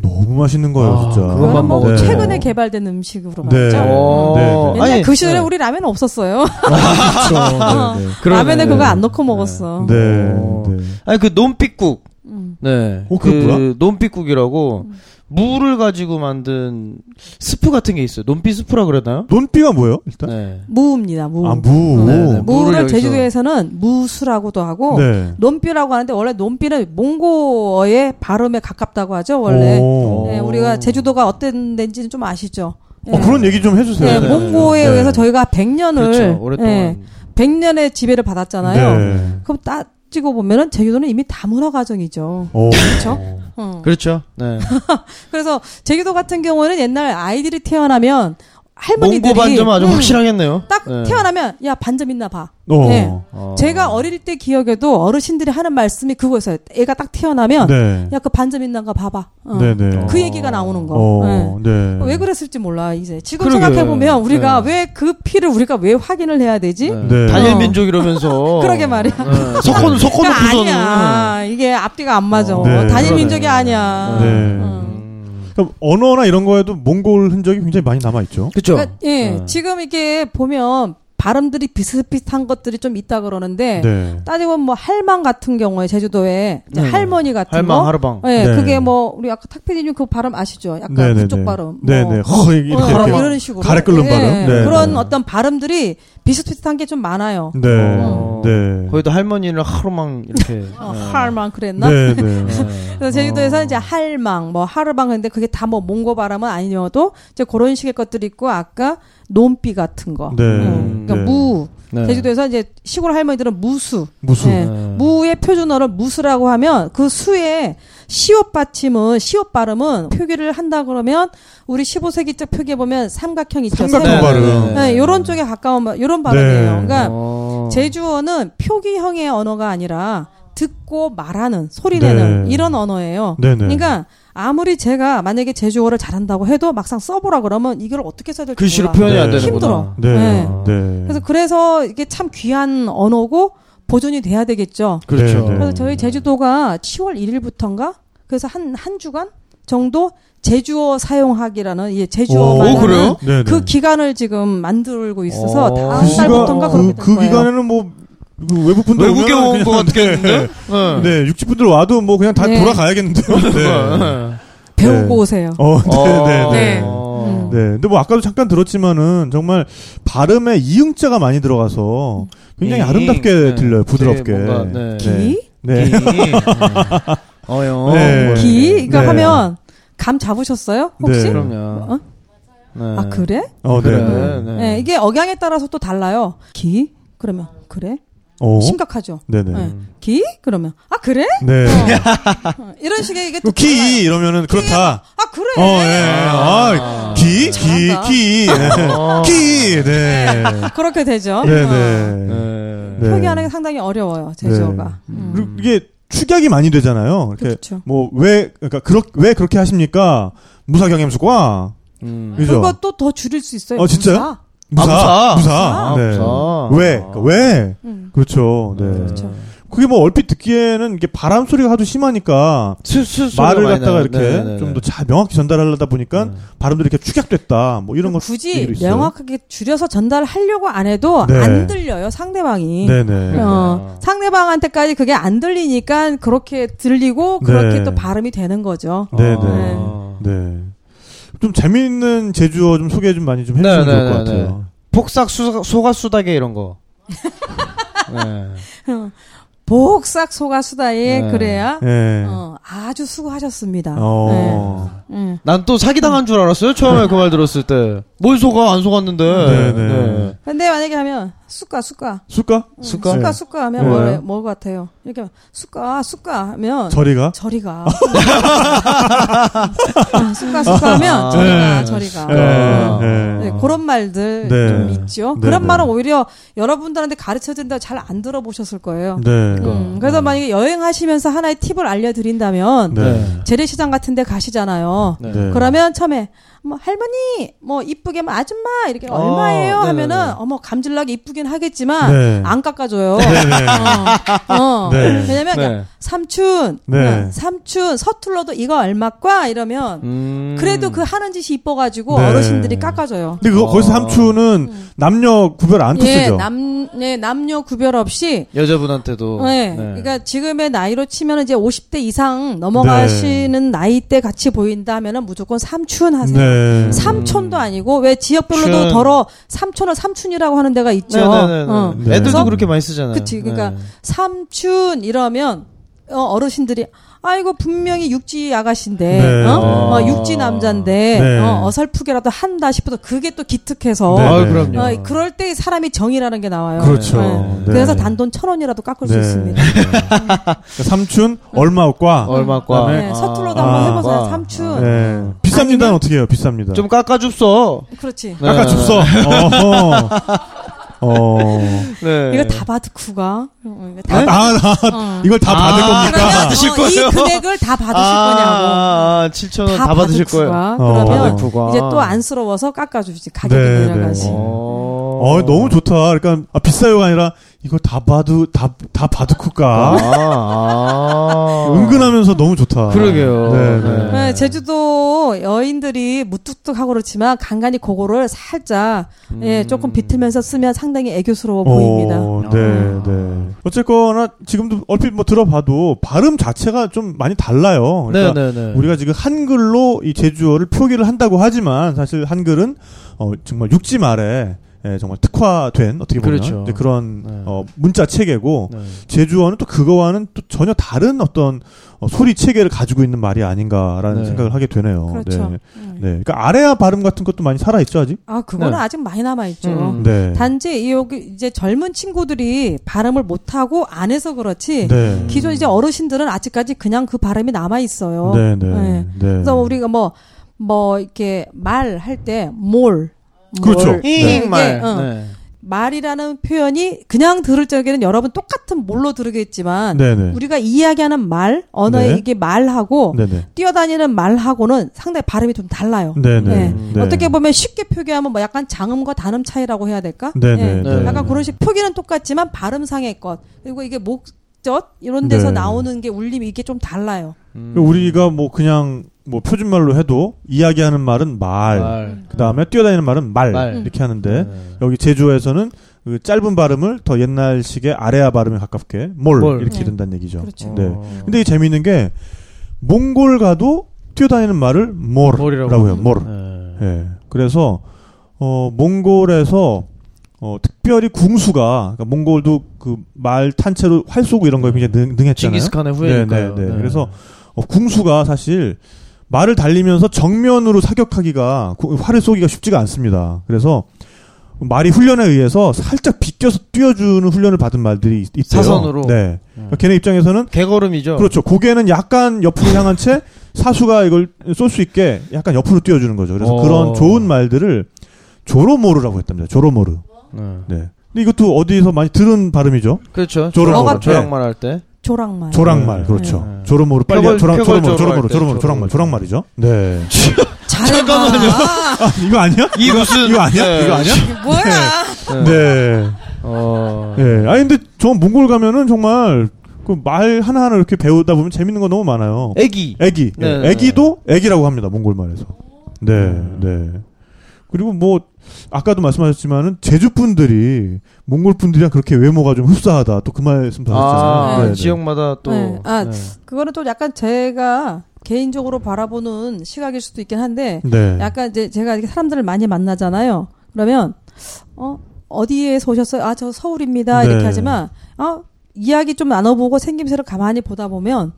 너무 맛있는 거예요, 아, 진짜. 그것만 그거는 뭐 네. 최근에 개발된 음식으로 네. 맞죠? 어. 네, 네. 근데 그 시절에 네. 우리 라면 없었어요. 그렇죠. 네, 네. 그러네. 라면에 그거 네. 안 넣고 먹었어. 네. 어. 네. 아니 그 논빛국. 음. 네. 어, 뭐야? 논빛국이라고 무를 가지고 만든 스프 같은 게 있어요. 논빛 스프라 그러나요? 논비가 뭐예요? 일단. 네. 무입니다. 무. 아, 무. 네, 네. 무를 제주도에서는 무수라고도 하고 네. 논비라고 하는데 원래 논비는 몽고어의 발음에 가깝다고 하죠. 원래 오. 네, 우리가 제주도가 어떤 데인지는 좀 아시죠? 어, 그런 얘기 좀 해주세요. 네, 네, 몽고에 네. 의해서 저희가 100년을 그렇죠. 오랫동안 100년의 지배를 받았잖아요. 네. 그럼 따 지고 보면은 제주도는 이미 다문화 가정이죠. 오. 그렇죠? 어. 그렇죠. 네. [laughs] 그래서 제주도 같은 경우는 옛날 아이들이 태어나면 할머니들이 몽고 반점 아주 음, 확실하겠네요. 딱 네. 태어나면 야 반점 있나 봐. 어. 네. 어. 제가 어릴 때 기억에도 어르신들이 하는 말씀이 그거였어요. 애가 딱 태어나면 네. 야그 반점 있나가 봐봐. 어. 네네. 그 얘기가 나오는 거. 어, 네. 네. 왜 그랬을지 몰라 이제 지금 그러게. 생각해 보면 우리가 네. 왜그 피를 우리가 왜 확인을 해야 되지? 네. 네. 단일 어. 민족 이러면서 [laughs] 그러게 말이야. 네. [laughs] 석혼 석혼 그러니까 아니야. 이게 앞뒤가 안 맞아. 어, 네. 단일. 민족이 아니야. 네. 언어나 이런 거에도 몽골 흔적이 굉장히 많이 남아 있죠. 그렇죠. 그러니까, 예, 네. 지금 이게 보면 발음들이 비슷비슷한 것들이 좀 있다 그러는데 네. 따지면 뭐 할망 같은 경우에 제주도에 네. 할머니 같은 할망 거, 하르방. 예, 네. 그게 뭐 우리 아까 탁피디님 그 발음 아시죠? 약간 네네네. 그쪽 발음. 네네. 뭐. 허, 이렇게, 어, 이렇게, 이런 식으로 가래 끓는 예, 발음. 네, 그런 네. 어떤 발음들이 비슷비슷한 게 좀 많아요. 네. 어. 네. 거기도 할머니를 하루망 이렇게. 어, 네. 할망 그랬나? 네, 네. 네. 그래서 제주도에서는 이제 할망, 뭐 하르방 근데 그게 다 뭐 몽고 발음은 아니어도 이제 그런 식의 것들이 있고 아까 논비 같은 거. 네. 음, 그러니까 네. 무. 네. 제주도에서 이제 시골 할머니들은 무수. 무수. 네. 네. 무의 표준어를 무수라고 하면 그 수의 시옷 받침은 시옷 발음은 표기를 한다 그러면 우리 15세기적 표기에 보면 삼각형 있죠. 삼각형. 발음. 네, 요런 쪽에 가까운 말- 요런 발음이에요. 네. 그러니까 어. 제주어는 표기형의 언어가 아니라 듣고 말하는 소리 내는 네. 이런 언어예요. 네네. 그러니까 아무리 제가 만약에 제주어를 잘한다고 해도 막상 써보라 그러면 이걸 어떻게 써야 될지 글씨로. 표현이 안 네. 되는구나. 힘들어. 네. 네. 네. 그래서 그래서 이게 참 귀한 언어고 보존이 돼야 되겠죠. 그렇죠. 네, 네. 그래서 저희 제주도가 10월 1일부터인가 그래서 한 한 주간 정도 제주어 사용하기라는 이 제주어만 오, 그래요? 네, 네. 그 기간을 지금 만들고 있어서 어. 다음 그 달부터인가 그, 그렇게 될그 거예요. 기간에는 뭐, 그 외국 분들 외국에 오면은 온것 그냥- 같겠는데? 네. 네, 육지 분들 와도 뭐 그냥 다 네. 돌아가야겠는데요. [laughs] 네. 네. 배우고 네. 오세요. 어, 네, 어. 네, 네. 네. 어. 네. 근데 뭐 아까도 잠깐 들었지만은 정말 발음에 이응자가 많이 들어가서 굉장히 잉. 아름답게 네. 들려요. 부드럽게. 뭔가, 네. 기? 네. 기. [laughs] 어요. 네. 뭐. 기? 이거 네. 하면 감 잡으셨어요? 혹시? 네. 그럼요. 어? 네. 아 그래? 어, 네. 그래. 네. 네. 네. 이게 억양에 따라서 또 달라요. 기? 그러면 그래? 어? 심각하죠. 네네. 네. 기? 그러면 아 그래? 네. 어, [laughs] 이런 식의 이게 또그 기. 이러면은 그렇다. 아 그래? 어, 예. 아, 기, 기. 기. 네. 어. 기. 네. 그렇게 되죠. 네, 어. 네. 네. 네. 표기하는 게 상당히 어려워요. 제주어가. 네. 음. 그리고 이게 축약이 많이 되잖아요. 이렇게 그렇죠. 뭐왜 그러니까 그렇 왜 그렇게 하십니까? 무사경엠수과 음. 그죠? 그것도 더 줄일 수 있어요. 어, 진짜요? 무사. 무사, 아, 무사. 무사. 아, 네. 무사. 왜? 그러니까 왜? 음. 그렇죠. 네. 그렇죠. 그게 뭐 얼핏 듣기에는 이게 바람 소리가 하도 심하니까 수, 수, 소리가 말을 갖다가. 이렇게 네, 네, 네. 좀더 잘 명확히 전달하려다 보니까 네. 발음들이 이렇게 축약됐다. 뭐 이런 거 굳이 얘기도 있어요. 명확하게 줄여서 전달하려고 안 해도 네. 안 들려요 상대방이. 네네. 어, 상대방한테까지 그게 안 들리니까 그렇게 들리고 그렇게 네. 또 발음이 되는 거죠. 네네. 아. 네. 좀 재미있는 제주어 좀 소개 좀 많이 좀 해주시면 네, 좋을 네, 것 네, 같아요. 폭삭 수, 소가 수다게 이런 거. [laughs] 네. 복삭 소가 수다에 네. 그래야 네. 어, 아주 수고하셨습니다. 어. 네. 음. 난또 사기당한 줄 알았어요. 처음에 그 말 들었을 때. 뭘 속아? 안 속았는데. 네, 네. 근데 만약에 하면 쑥가 쑥가 술까? 음, 쑥가? 쑥가 네. 쑥가 하면 네. 뭐, 뭐 같아요? 이렇게 하면 쑥가 쑥가 하면 저리가? 저리가 어, [laughs] 쑥가 쑥가 하면 저리가 네. 저리가 네. 어. 네. 네, 그런 말들 네. 좀 있죠. 네, 그런 네. 말은 오히려 여러분들한테 가르쳐 드린다 잘안 들어보셨을 거예요. 네. 음, 그래서 만약에 여행하시면서 하나의 팁을 알려드린다면 네. 네. 재래시장 같은 데 가시잖아요. 네. 네. 그러면 처음에 뭐 할머니 뭐 이쁘게 뭐 아줌마 이렇게 어, 얼마예요 네네네. 하면은 어머 감질나게 이쁘긴 하겠지만 네. 안 깎아줘요. 네네. 어, 어. 네. 왜냐면 네. 삼촌, 네. 그냥 삼촌 서툴러도 이거 얼마과 이러면 음. 그래도 그 하는 짓이 이뻐가지고 네. 어르신들이 깎아줘요. 근데 그 어. 거기서 삼촌은 남녀 구별 안 예, 쓰죠. 남, 예, 남녀 구별 없이 여자분한테도. 네. 그러니까 지금의 나이로 치면 이제 50대 이상 넘어가시는 나이대 같이 보인다 하면은 무조건 삼촌 하세요. 네. 삼촌도 아니고 왜 지역별로도 춘. 덜어 삼촌을 삼촌이라고 하는 데가 있죠. 어. 네. 애들도 그래서 그렇게 많이 쓰잖아요. 그치. 그러니까 네. 삼촌 이러면 어, 어르신들이 아이고 분명히 육지 아가씨인데 네. 어? 아. 어, 육지 남자인데 네. 어, 어설프게라도 한다 싶어서 그게 또 기특해서 네. 아, 그럼요. 어, 그럴 때 사람이 정이라는 게 나와요. 그렇죠. 네. 네. 그래서 단돈 천 원이라도 깎을 수 네. 있습니다. 그러니까 삼촌 얼마과 얼마과. 네, 서툴러도 아. 한번 해보세요. 아. 삼촌. 네. 비쌉니다는 어떻게 해요? 비쌉니다. 좀 깎아줍소. 그렇지. 네. 줍서. 어. [laughs] 네. 이거 다 아, 다 나, 나, 어. 이걸 다 받을 아, 겁니까? 받으실 어, 거예요? 이 금액을 다 받으실 아, 거냐고. 아, 7천 원다다 받으실 거예요. 어. 그러면 받구가. 이제 또 안쓰러워서 깎아주지. 가격이 네, 내려가지. 네. 어. 어, 너무 좋다. 그러니까, 아, 비싸요가 아니라, 이걸 다 봐도, 다, 다 봐도쿠까. 아, 아. [laughs] 은근하면서 너무 좋다. 그러게요. 네, 네. 네. 네, 제주도 여인들이 무뚝뚝하고 그렇지만 간간히 그거를 살짝 예, 조금 비틀면서 쓰면 상당히 애교스러워 보입니다. 어, 네, 네. 어쨌거나, 지금도 얼핏 뭐 들어봐도, 발음 자체가 좀 많이 달라요. 그러니까 네, 네, 네. 우리가 지금 한글로 이 제주어를 표기를 한다고 하지만, 사실 한글은, 어, 정말 육지 말에, 예, 정말 특화된, 어떻게 보면, 그렇죠. 이제 그런, 네. 어, 문자 체계고, 네. 제주어는 또 그거와는 또 전혀 다른 어떤 어, 소리 체계를 가지고 있는 말이 아닌가라는 네. 생각을 하게 되네요. 그렇죠. 네. 음. 네. 그러니까 아래아 발음 같은 것도 많이 살아 있죠 아직. 아, 그거는 네. 아직 많이 남아 있죠. 음. 네. 단지 이 여기 이제 젊은 친구들이 발음을 못 하고 안 해서 그렇지. 네. 기존 이제 어르신들은 아직까지 그냥 그 발음이 남아 있어요. 네, 네. 네. 네. 그래서 우리가 뭐, 뭐, 이렇게 말할 때, 몰. 그렇죠. 몰. 네. 이게, 말. 어, 네. 말이라는 표현이 그냥 들을 적에는 여러분 똑같은 몰로 들으겠지만, 네, 네. 우리가 이야기하는 말, 언어의 네. 이게 말하고, 네, 네. 뛰어다니는 말하고는 상당히 발음이 좀 달라요. 네, 네. 네. 네. 어떻게 보면 쉽게 표기하면 뭐 약간 장음과 단음 차이라고 해야 될까? 네, 네. 예. 네. 약간 그런 식 표기는 똑같지만 발음상의 것 그리고 이게 목젖 이런 데서 네. 나오는 게 울림이 이게 좀 달라요. 음. 우리가 뭐 그냥 뭐 표준말로 해도 이야기하는 말은 말, 말. 그다음에 뛰어다니는 말은 말, 말. 이렇게 하는데 네. 여기 제주어에서는 그 짧은 발음을 더 옛날식의 아래아 발음에 가깝게 몰, 몰. 이렇게 네. 된다는 얘기죠. 그렇죠. 네. 어. 근데 이 재미있는 게 몽골 가도 뛰어다니는 말을 몰이라고 해요. 몰. 네. 예. 그래서 어 몽골에서 어 특별히 궁수가 그러니까 몽골도 그 말 탄채로 활 쏘고 이런 거에 굉장히 능, 능했잖아요. 징기스칸의 후예니까요. 네, 네, 네. 그래서 어, 궁수가 사실 말을 달리면서 정면으로 사격하기가 구- 활을 쏘기가 쉽지가 않습니다. 그래서 말이 훈련에 의해서 살짝 비껴서 뛰어주는 훈련을 받은 말들이 있- 있대요. 사선으로? 네. 그러니까 걔네 입장에서는 개걸음이죠. 그렇죠. 고개는 약간 옆으로 향한 채 사수가 이걸 쏠 수 있게 약간 옆으로 띄워주는 거죠. 그래서 어. 그런 좋은 말들을 조로모르라고 했답니다. 조로모르. 네. 네. 근데 이것도 어디서 많이 들은 발음이죠. 그렇죠. 조랑 조랑, 먹었대. 조랑말 할 때. 조랑말. 조랑말. 네. 그렇죠. 네. 조로모르 빨리 표걸- 조랑 조로모르 때, 조로모르 조랑말. 조랑말이죠. 네. [laughs] 잘해봐. 아, 이거 아니야? 이 무슨 이거 아니야? 네. 이거 아니야? 뭐야? 네. 어. 네. 아니 근데 저 몽골 가면은 정말 그 말 하나하나 이렇게 배우다 보면 재밌는 거 너무 많아요. 애기. 애기. 네, 예, 네. 애기도 애기라고 합니다. 몽골 말에서. 네, 음. 네. 그리고 뭐 아까도 말씀하셨지만은 제주 분들이 몽골 분들이랑 그렇게 외모가 좀 흡사하다. 또 그 말씀도 아, 하셨잖아요. 네, 네. 지역마다 또. 네. 아, 네. 그거는 또 약간 제가 개인적으로 바라보는 시각일 수도 있긴 한데 네. 약간 이제 제가 이렇게 사람들을 많이 만나잖아요. 그러면 어 어디에서 오셨어요? 아 저 서울입니다. 네. 이렇게 하지만 어 이야기 좀 나눠보고 생김새를 가만히 보다 보면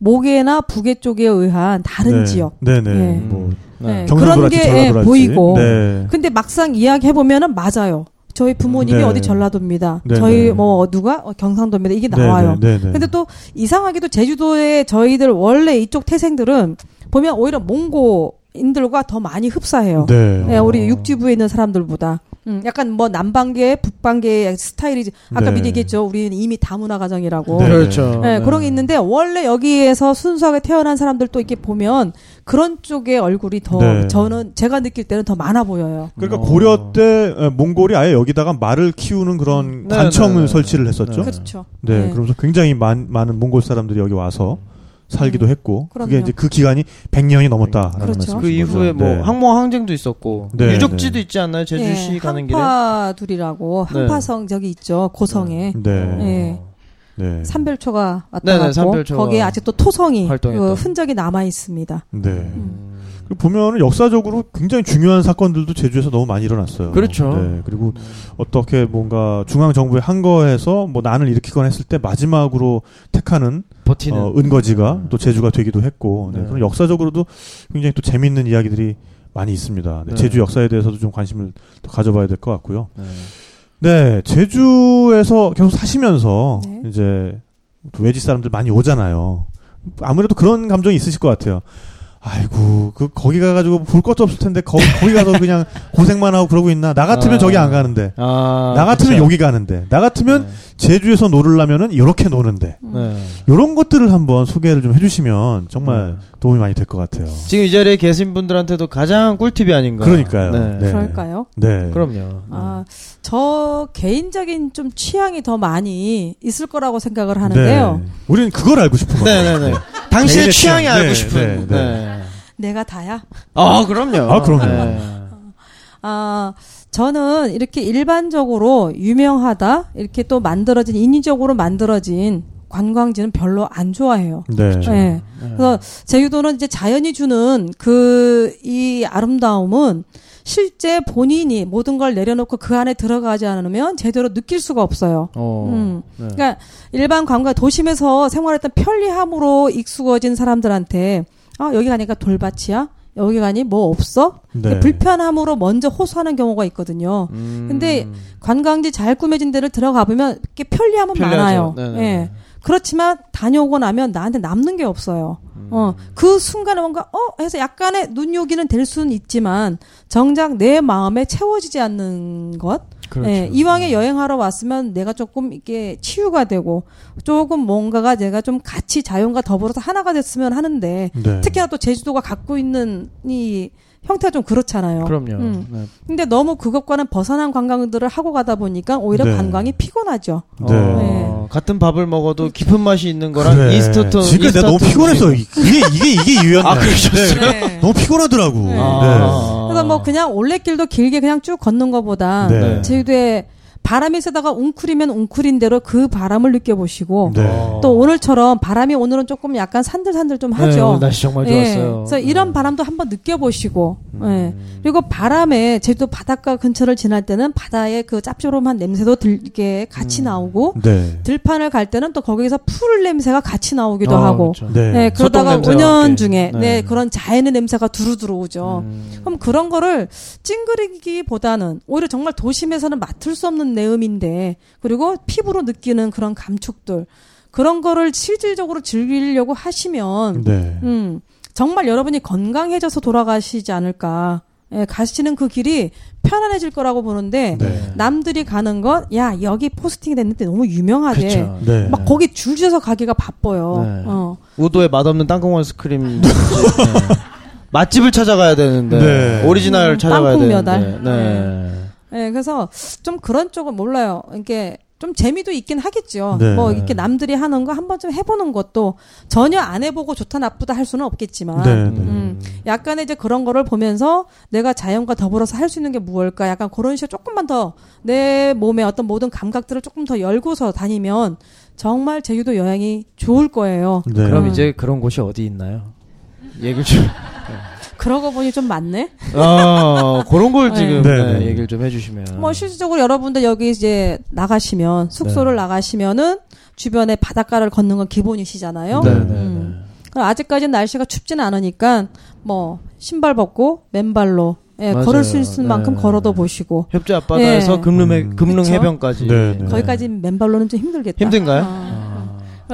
모계나 부계 쪽에 의한 다른 네. 지역. 네, 네. 네. 뭐 네. 경상도 그런 게 전라도 예, 할지. 보이고. 네. 근데 막상 이야기 해 보면은 맞아요. 저희 부모님이 네. 어디 전라도입니다. 네, 저희 네. 뭐 누가 어, 경상도입니다. 이게 네, 나와요. 네, 네, 네. 근데 또 이상하게도 제주도에 저희들 원래 이쪽 태생들은 보면 오히려 몽고 인들과 더 많이 흡사해요. 네. 예, 우리 육지부에 있는 사람들보다. 음, 약간 뭐 남방계, 북방계의 스타일이 아까 네. 미리 얘기했죠. 우리는 이미 다문화 가정이라고. 네. 그렇죠. 예, 네. 그런 게 있는데 원래 여기에서 순수하게 태어난 사람들 또 이렇게 보면 그런 쪽의 얼굴이 더 네. 저는 제가 느낄 때는 더 많아 보여요. 그러니까 어. 고려 때 에, 몽골이 아예 여기다가 말을 키우는 그런 네, 관청을 네, 네. 설치를 했었죠. 네. 그렇죠. 네, 네. 그러면서 굉장히 많, 많은 몽골 사람들이 여기 와서 살기도 음, 했고 그게 그럼요. 이제 그 기간이 100년이 넘었다라는 그렇죠. 말씀이신 그 이후에 거죠. 뭐 네. 항모 항쟁도 있었고 네, 유적지도 네. 있지 않나요? 제주시 예, 가는 길에. 한파둘이라고 네. 한파성 저기 있죠 고성에 네. 예. 네. 산별초가 왔다 네네, 갔고 산별초가 거기에 아직도 토성이. 그 흔적이 남아 있습니다. 네. 음. 보면은 역사적으로 굉장히 중요한 사건들도 제주에서 너무 많이 일어났어요. 그렇죠. 네. 그리고 어떻게 뭔가 중앙 정부의 한거에서 뭐 난을 일으키거나 했을 때 마지막으로 택하는 버티는. 어, 은거지가 또 제주가 되기도 했고 네. 네. 그런 역사적으로도 굉장히 또 재미있는 이야기들이 많이 있습니다. 네, 네. 제주 역사에 대해서도 좀 관심을 더 가져봐야 될 것 같고요. 네. 네, 제주에서 계속 사시면서 네. 이제 또 외지 사람들 많이 오잖아요. 아무래도 그런 감정이 있으실 것 같아요. 아이고, 그, 거기 가가지고 볼 것도 없을 텐데, 거, 거기 가서 그냥 [laughs] 고생만 하고 그러고 있나? 나 같으면 아. 저기 안 가는데. 아, 나 같으면 그쵸. 여기 가는데. 나 같으면 제주에서 놀으려면은 이렇게 노는데. 네. 요런 것들을 한번 소개를 좀 해주시면 정말 도움이 많이 될 것 같아요. 지금 이 자리에 계신 분들한테도 가장 꿀팁이 아닌가. 그러니까요. 네. 네. 그럴까요? 네. 그럼요. 아, 저 개인적인 좀 취향이 더 많이 있을 거라고 생각을 하는데요. 네. 우리는 그걸 알고 싶은 거예요. 네네네. [laughs] 당신의 개인의 취향이 취향. 알고 네, 싶은. 네, 네. 내가 다야? 아, 그럼요. 아, 그럼요. 네. 아, 저는 이렇게 일반적으로 유명하다, 이렇게 또 만들어진, 인위적으로 만들어진 관광지는 별로 안 좋아해요. 네. 네. 그래서 제주도는 이제 자연이 주는 그 이 아름다움은 실제 본인이 모든 걸 내려놓고 그 안에 들어가지 않으면 제대로 느낄 수가 없어요. 어. 음. 네. 그러니까 일반 관광 도심에서 생활했던 편리함으로 익숙어진 사람들한테 아 여기 가니까 돌밭이야 여기 가니 뭐 없어 네. 불편함으로 먼저 호소하는 경우가 있거든요. 음. 근데 관광지 잘 꾸며진 데를 들어가 보면 이렇게 편리함은 편리하죠. 많아요. 네네. 예. 그렇지만 다녀오고 나면 나한테 남는 게 없어요. 음. 어, 그 순간에 뭔가, 어? 해서 약간의 눈요기는 될 수는 있지만, 정작 내 마음에 채워지지 않는 것? 그렇죠. 예, 이왕에 여행하러 왔으면 내가 조금 이게 치유가 되고, 조금 뭔가가 내가 좀 같이 자연과 더불어서 하나가 됐으면 하는데, 네. 특히나 또 제주도가 갖고 있는 이 형태가 좀 그렇잖아요. 그럼요. 음. 네. 근데 너무 그것과는 벗어난 관광들을 하고 가다 보니까 오히려 네. 관광이 피곤하죠. 네. 어, 같은 밥을 먹어도 깊은 맛이 있는 거랑 그래. 이스터톤 지금 내가 너무. 음식. 이게 이게 이게 이유였나? 아, 그러셨어요? 네. 너무 피곤하더라고. 네. 네. 아. 그래서 뭐 그냥 올레길도 길게 그냥 쭉 걷는 것보다 네. 제주도에 바람이 세다가 웅크리면 웅크린 대로 그 바람을 느껴보시고 네. 어. 또 오늘처럼 바람이 오늘은 조금 약간 산들산들 좀 네, 하죠. 오늘 날씨 정말 예, 좋았어요. 그래서 이런 네. 바람도 한번 느껴보시고, 음. 예. 그리고 바람에 제주도 바닷가 근처를 지날 때는 바다의 그 짭조름한 냄새도 들, 이게 같이 음. 나오고, 네. 들판을 갈 때는 또 거기서 풀 냄새가 같이 나오기도 아, 하고, 그렇죠. 네. 네, 그러다가 함께. 중에 네. 네. 그런 자연의 냄새가 두루 들어오죠. 음. 그럼 그런 거를 찡그리기보다는 오히려 정말 도심에서는 맡을 수 없는 내음인데 그리고 피부로 느끼는 그런 감촉들 그런 거를 실질적으로 즐기려고 하시면 네. 음 정말 여러분이 건강해져서 돌아가시지 않을까 예, 가시는 그 길이 편안해질 거라고 보는데 네. 남들이 가는 것 야 여기 포스팅이 됐는데 너무 유명하대. 네. 막 거기 줄 서서 가기가 바빠요. 네. 어. 우도에 맛없는 땅콩 아이스크림 네. 맛집을 찾아가야 되는데 네. 오리지널 음, 찾아가야 땅콩 되는데 멸알. 네. 네, 그래서 좀 그런 쪽은 몰라요. 이게 좀 재미도 있긴 하겠죠. 네. 뭐 이렇게 남들이 하는 거 한번 좀 해보는 것도 전혀 안 해보고 좋다 나쁘다 할 수는 없겠지만, 네. 네. 음, 약간의 이제 그런 거를 보면서 내가 자연과 더불어서 할 수 있는 게 무엇일까? 약간 그런 식으로 조금만 더 내 몸의 어떤 모든 감각들을 조금 더 열고서 다니면 정말 제주도 여행이 좋을 거예요. 네. 그럼 음. 이제 그런 곳이 어디 있나요? 얘기를 좀 [laughs] 그러고 보니 좀 많네. 아, 그런 걸 네. 지금 네, 네, 네. 얘기를 좀 해주시면 뭐 실질적으로 여러분들 여기 이제 나가시면 숙소를 나가시면은 주변에 바닷가를 걷는 건 기본이시잖아요. 네, 네, 음. 그럼 아직까지는 날씨가 춥지는 않으니까 뭐 신발 벗고 맨발로 예, 맞아요. 걸을 수 있을 만큼 네. 걸어도 보시고 협재 앞바다에서 예. 금릉 해, 음. 금릉? 해변까지 네, 네. 거기까지 맨발로는 좀 힘들겠다. 힘든가요? 아.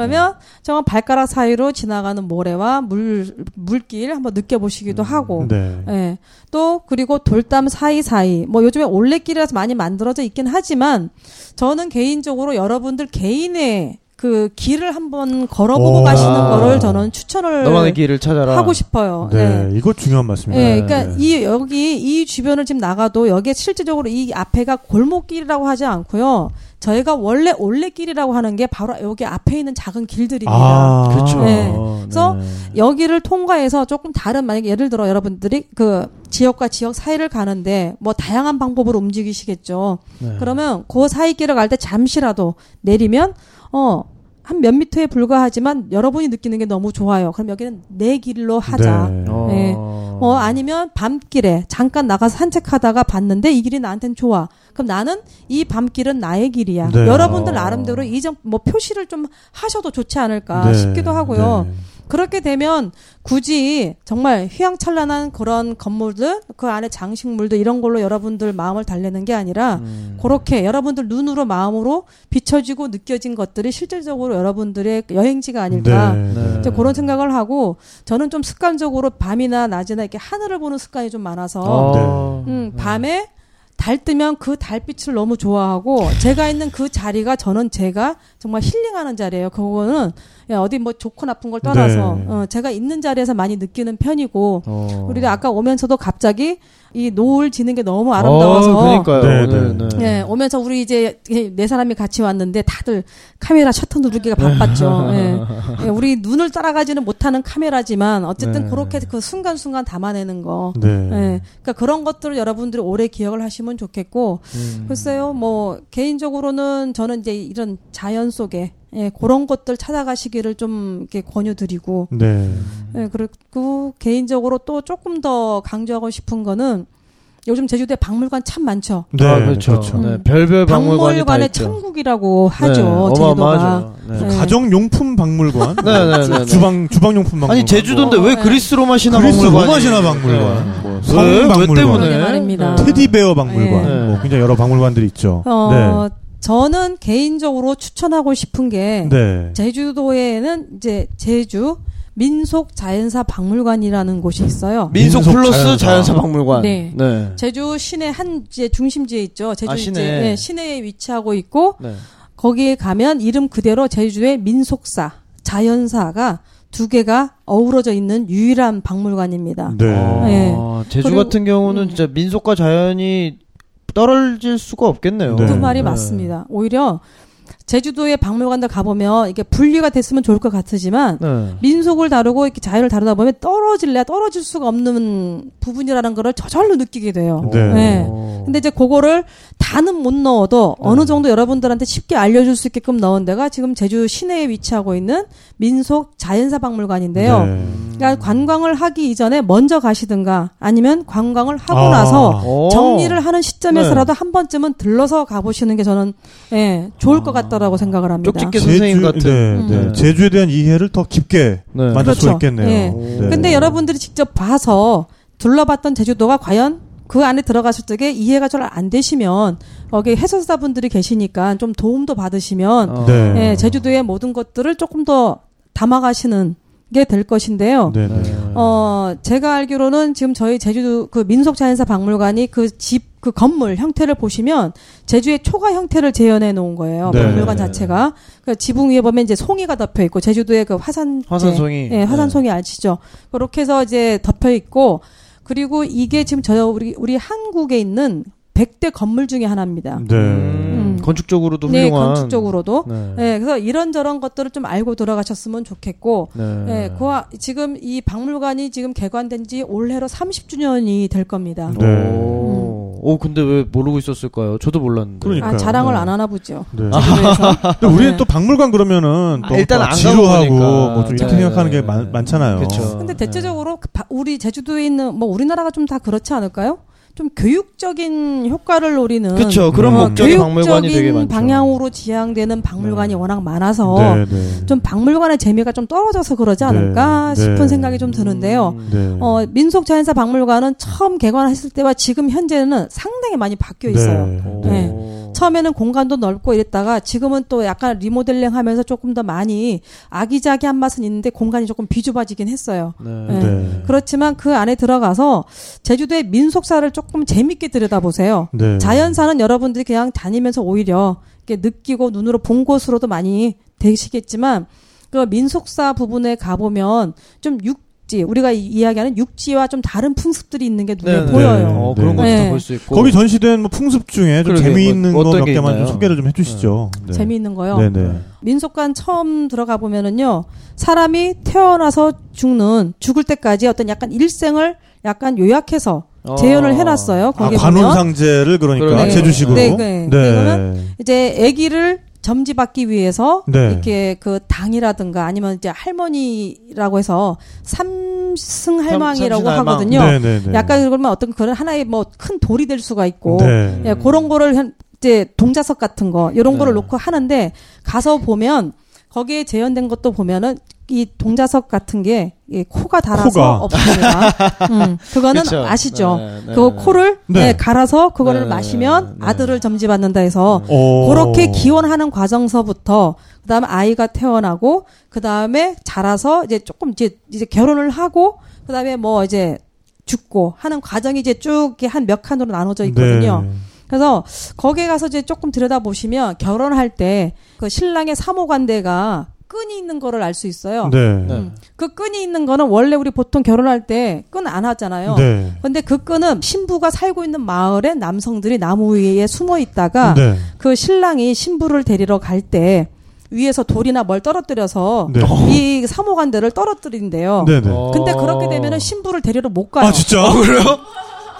아. 그러면 정말 발가락 사이로 지나가는 모래와 물 물길 한번 느껴보시기도 하고 네. 예. 또 그리고 돌담 사이 사이 뭐 요즘에 올레길이라서 많이 만들어져 있긴 하지만 저는 개인적으로 여러분들 개인의 그 길을 한번 걸어보고 오. 가시는 아. 거를 저는 추천을 너만의 길을 찾아라. 하고 싶어요. 네, 이거 중요한 말씀입니다. 예, 네, 그러니까 네. 이 여기 이 주변을 지금 나가도 여기에 실질적으로 이 앞에가 골목길이라고 하지 않고요. 저희가 원래 올레길이라고 하는 게 바로 여기 앞에 있는 작은 길들입니다. 아, 그렇죠. 네. 네. 그래서 여기를 통과해서 조금 다른 만약에 예를 들어 여러분들이 그 지역과 지역 사이를 가는데 뭐 다양한 방법으로 움직이시겠죠. 네. 그러면 그 사이 길을 갈 때 잠시라도 내리면 어 한 몇 미터에 불과하지만 여러분이 느끼는 게 너무 좋아요. 그럼 여기는 내 길로 하자. 네. 어. 네. 어 아니면 밤길에 잠깐 나가서 산책하다가 봤는데 이 길이 나한텐 좋아. 그럼 나는 이 밤길은 나의 길이야. 네. 여러분들 어. 나름대로 이점 뭐 표시를 좀 하셔도 좋지 않을까 네. 싶기도 하고요. 네. 그렇게 되면 굳이 정말 휘황찬란한 그런 건물들 그 안에 장식물들 이런 걸로 여러분들 마음을 달래는 게 아니라 음. 그렇게 여러분들 눈으로 마음으로 비춰지고 느껴진 것들이 실질적으로 여러분들의 여행지가 아닐까 네. 네. 이제 그런 생각을 하고 저는 좀 습관적으로 밤이나 낮이나 이렇게 하늘을 보는 습관이 좀 많아서 어. 음, 밤에 달 뜨면 그 달빛을 너무 좋아하고 제가 있는 그 자리가 저는 제가 정말 힐링하는 자리예요. 그거는 야, 어디 뭐 좋고 나쁜 걸 떠나서 네. 어, 제가 있는 자리에서 많이 느끼는 편이고 어. 우리가 아까 오면서도 갑자기 이 노을 지는 게 너무 아름다워서 어, 그러니까요. 네, 오늘, 네. 네. 예, 오면서 우리 이제 네 사람이 같이 왔는데 다들 카메라 셔터 누르기가 바빴죠. 예. 예, 우리 눈을 따라가지는 못하는 카메라지만 어쨌든 네. 그렇게 그 순간순간 담아내는 거. 네. 예. 그러니까 그런 것들을 여러분들이 오래 기억을 하시면 좋겠고 음. 글쎄요, 뭐 개인적으로는 저는 이제 이런 자연 속에 예, 그런 것들 찾아가시기를 좀 이렇게 권유드리고 네. 예, 그리고 개인적으로 또 조금 더 강조하고 싶은 거는 요즘 제주도에 박물관 참 많죠. 네. 아, 그렇죠. 그렇죠. 네, 별별 박물관이 다 박물관의 있죠. 천국이라고 하죠. 네, 제주도가. 어마어마하죠. 네. 네. 가정용품 박물관. 네, 네, 네, 네. 주방 주방용품 박물관. 아니 제주도인데 뭐, 왜 네. 그리스 로마 신화 그리스 박물관이 로마 신화 박물관. 네. 뭐, 성 왜? 왜 박물관. 때문에? 말입니다. 네. 테디베어 박물관. 네. 뭐 굉장히 여러 박물관들이 있죠. 어, 저는 개인적으로 추천하고 싶은 게 네. 네. 제주도에는 이제 제주 민속 자연사 박물관이라는 곳이 있어요. 민속, 민속 플러스 자연사. 자연사, 박물관. 네. 네. 제주 시내 한 이제 중심지에 있죠. 제주 아, 이제 시내. 네, 시내에 위치하고 있고 네. 거기에 가면 이름 그대로 제주의 민속사, 자연사가 두 개가 어우러져 있는 유일한 박물관입니다. 네. 네. 아, 제주 그리고- 같은 경우는 음. 진짜 민속과 자연이 떨어질 수가 없겠네요. 네. 그 말이 네. 맞습니다. 오히려 제주도의 박물관들 가보면 이게 분리가 됐으면 좋을 것 같으지만 네. 민속을 다루고 이렇게 자연을 다루다 보면 떨어질래 떨어질 수가 없는 부분이라는 거를 저절로 느끼게 돼요. 네. 네. 어. 근데 이제 그거를 다는 못 넣어도 네. 어느 정도 여러분들한테 쉽게 알려줄 수 있게끔 넣은 데가 지금 제주 시내에 위치하고 있는 민속 자연사 박물관인데요. 네. 그러니까 관광을 하기 이전에 먼저 가시든가 아니면 관광을 하고 아. 나서 어. 정리를 하는 시점에서라도 한 번쯤은 들러서 가보시는 게 저는 예, 좋을 것 같 다라고 생각을 합니다. 쪽집게 선생님 같은. 네, 네. 음. 제주에 대한 이해를 더 깊게 네. 만들 수 그렇죠. 있겠네요. 예. 네. 근데 여러분들이 직접 봐서 둘러봤던 제주도가 과연 그 안에 들어갔을 적에 이해가 잘 안 되시면 거기 해설사분들이 계시니까 좀 도움도 받으시면 어. 네. 예, 제주도의 모든 것들을 조금 더 담아가시는 게 될 것인데요. 네, 네. 네. 어, 제가 알기로는 지금 저희 제주도 그 민속 자연사 박물관이 그 집, 그 건물 형태를 보시면 제주의 초가 형태를 재현해 놓은 거예요. 네. 박물관 자체가. 그 지붕 위에 보면 이제 송이가 덮여 있고 제주도의 그 화산 화산송이. 예, 화산송이 아시죠? 그렇게 해서 이제 덮여 있고 그리고 이게 지금 저 우리 우리 한국에 있는 100대 건물 중에 하나입니다. 네. 음, 음. 건축적으로도 네, 훌륭한. 건축적으로도. 네. 네, 그래서 이런저런 것들을 좀 알고 들어가셨으면 좋겠고, 네. 네, 그 지금 이 박물관이 지금 개관된 지 올해로 30주년이 될 겁니다. 네. 오. 오, 근데 왜 모르고 있었을까요? 저도 몰랐는데. 그러니까요. 아, 자랑을 네. 안 하나 보죠. 네. 제주도에서. 근데 우리는 [laughs] 네. 또 박물관 그러면은 또 아, 일단 또안 지루하고. 뭐 좀 이렇게 네. 생각하는 게 많, 많잖아요. 그쵸. 근데 대체적으로 그 바- 우리 제주도에 있는 뭐 우리나라가 좀 다 그렇지 않을까요? 좀 교육적인 효과를 노리는 그쵸. 그런 음. 목적의 박물관이 되게 교육적인 많죠. 방향으로 지향되는 박물관이 네. 워낙 많아서 네, 네. 좀 박물관의 재미가 좀 떨어져서 그러지 않을까 네. 싶은 네. 생각이 좀 드는데요. 음. 네. 어, 민속자연사 박물관은 처음 개관했을 때와 지금 현재는 상당히 많이 바뀌어 있어요. 네. 오. 네. 처음에는 공간도 넓고 이랬다가 지금은 또 약간 리모델링 하면서 조금 더 많이 아기자기한 맛은 있는데 공간이 조금 비좁아지긴 했어요. 네. 네. 네. 그렇지만 그 안에 들어가서 제주도의 민속사를 조금 재밌게 들여다보세요. 네. 자연사는 여러분들이 그냥 다니면서 오히려 이렇게 느끼고 눈으로 본 곳으로도 많이 되시겠지만 그 민속사 부분에 가보면 좀 육 지 우리가 이- 이야기하는 육지와 좀 다른 풍습들이 있는 게 눈에 네네. 보여요. 어, 네. 그런 것도 네. 볼수 있고. 거기 전시된 뭐 풍습 중에 좀. 재미있는 뭐거 어떤 몇게 개만 좀 있나요? 소개를 좀 해주시죠. 네. 재미있는 거요. 네네. 민속관 처음 들어가 보면은요 사람이 태어나서 죽는 죽을 때까지 어떤 약간 일생을 약간 요약해서 재현을 해놨어요. 아, 관혼상제를 그러니까 그러네. 제주식으로. 네, 네. 이거는 이제 아기를 점지받기 위해서 네. 이렇게 그 당이라든가 아니면 이제 할머니라고 해서 삼승 할망이라고 삼신할망. 하거든요. 네네네. 약간 그러면 어떤 그런 하나의 뭐 큰 돌이 될 수가 있고 네. 예, 그런 거를 현- 이제 동자석 같은 거 이런 네. 거를 놓고 하는데 가서 보면 거기에 재현된 것도 보면은 이 동자석 같은 게이 코가 달아서 코가. 없습니다. [laughs] 음, 그거는 그쵸. 아시죠? 네, 네, 그 네. 코를 네. 네, 갈아서 그거를 네, 마시면 네. 아들을 점지받는다 해서 오. 그렇게 기원하는 과정서부터 그다음에 아이가 태어나고 그다음에 자라서 이제 조금 이제 이제 결혼을 하고 그다음에 뭐 이제 죽고 하는 과정이 이제 쭉 한 몇 칸으로 나눠져 있거든요. 네. 그래서 거기에 가서 이제 조금 들여다 보시면 결혼할 때 그 신랑의 사모관대가 끈이 있는 거를 알 수 있어요. 네. 네. 음. 그 끈이 있는 거는 원래 우리 보통 결혼할 때 끈 안 하잖아요. 네. 근데 그 끈은 신부가 살고 있는 마을에 남성들이 나무 위에 숨어 있다가 네. 그 신랑이 신부를 데리러 갈 때 위에서 돌이나 뭘 떨어뜨려서 네. 이 사모관대를 떨어뜨린대요. 네네. 어. 근데 그렇게 되면은 신부를 데리러 못 가요. 아 진짜? 그래요?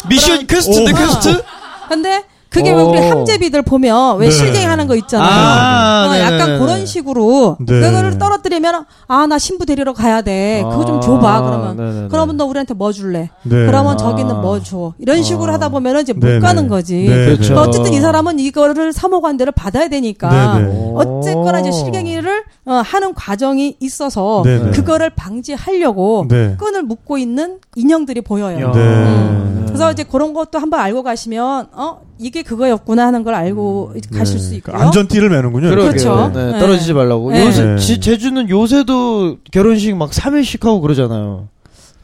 미션 퀘스트인데 오. 퀘스트? 근데 그게 왜 우리 오. 함재비들 보면 왜 네. 실갱이 하는 거 있잖아요. 아, 어, 네네네. 약간 그런 식으로 네. 그거를 떨어뜨리면 아 나 신부 데리러 가야 돼. 그거 좀 아, 줘봐 그러면. 네네네. 그러면 너 우리한테 뭐 줄래? 네. 그러면 아. 저기는 뭐 줘. 이런 식으로 아. 하다 보면은 이제 못 네네. 가는 거지. 네, 그렇죠. 네. 어쨌든 이 사람은 이거를 사모관대를 받아야 되니까 네네. 어쨌거나 이제 실갱이를 어, 하는 과정이 있어서 네네. 그거를 방지하려고 네. 끈을 묶고 있는 인형들이 보여요. 야. 네. 음. 그래서 이제 그런 것도 한번 알고 가시면 어 이게 그거였구나 하는 걸 알고 가실 네. 수그 있고요. 안전띠를 매는군요. 그렇죠. 네, 네. 떨어지지 말라고. 네. 요새 네. 지- 제주는 요새도 결혼식 막 3일씩 하고 그러잖아요.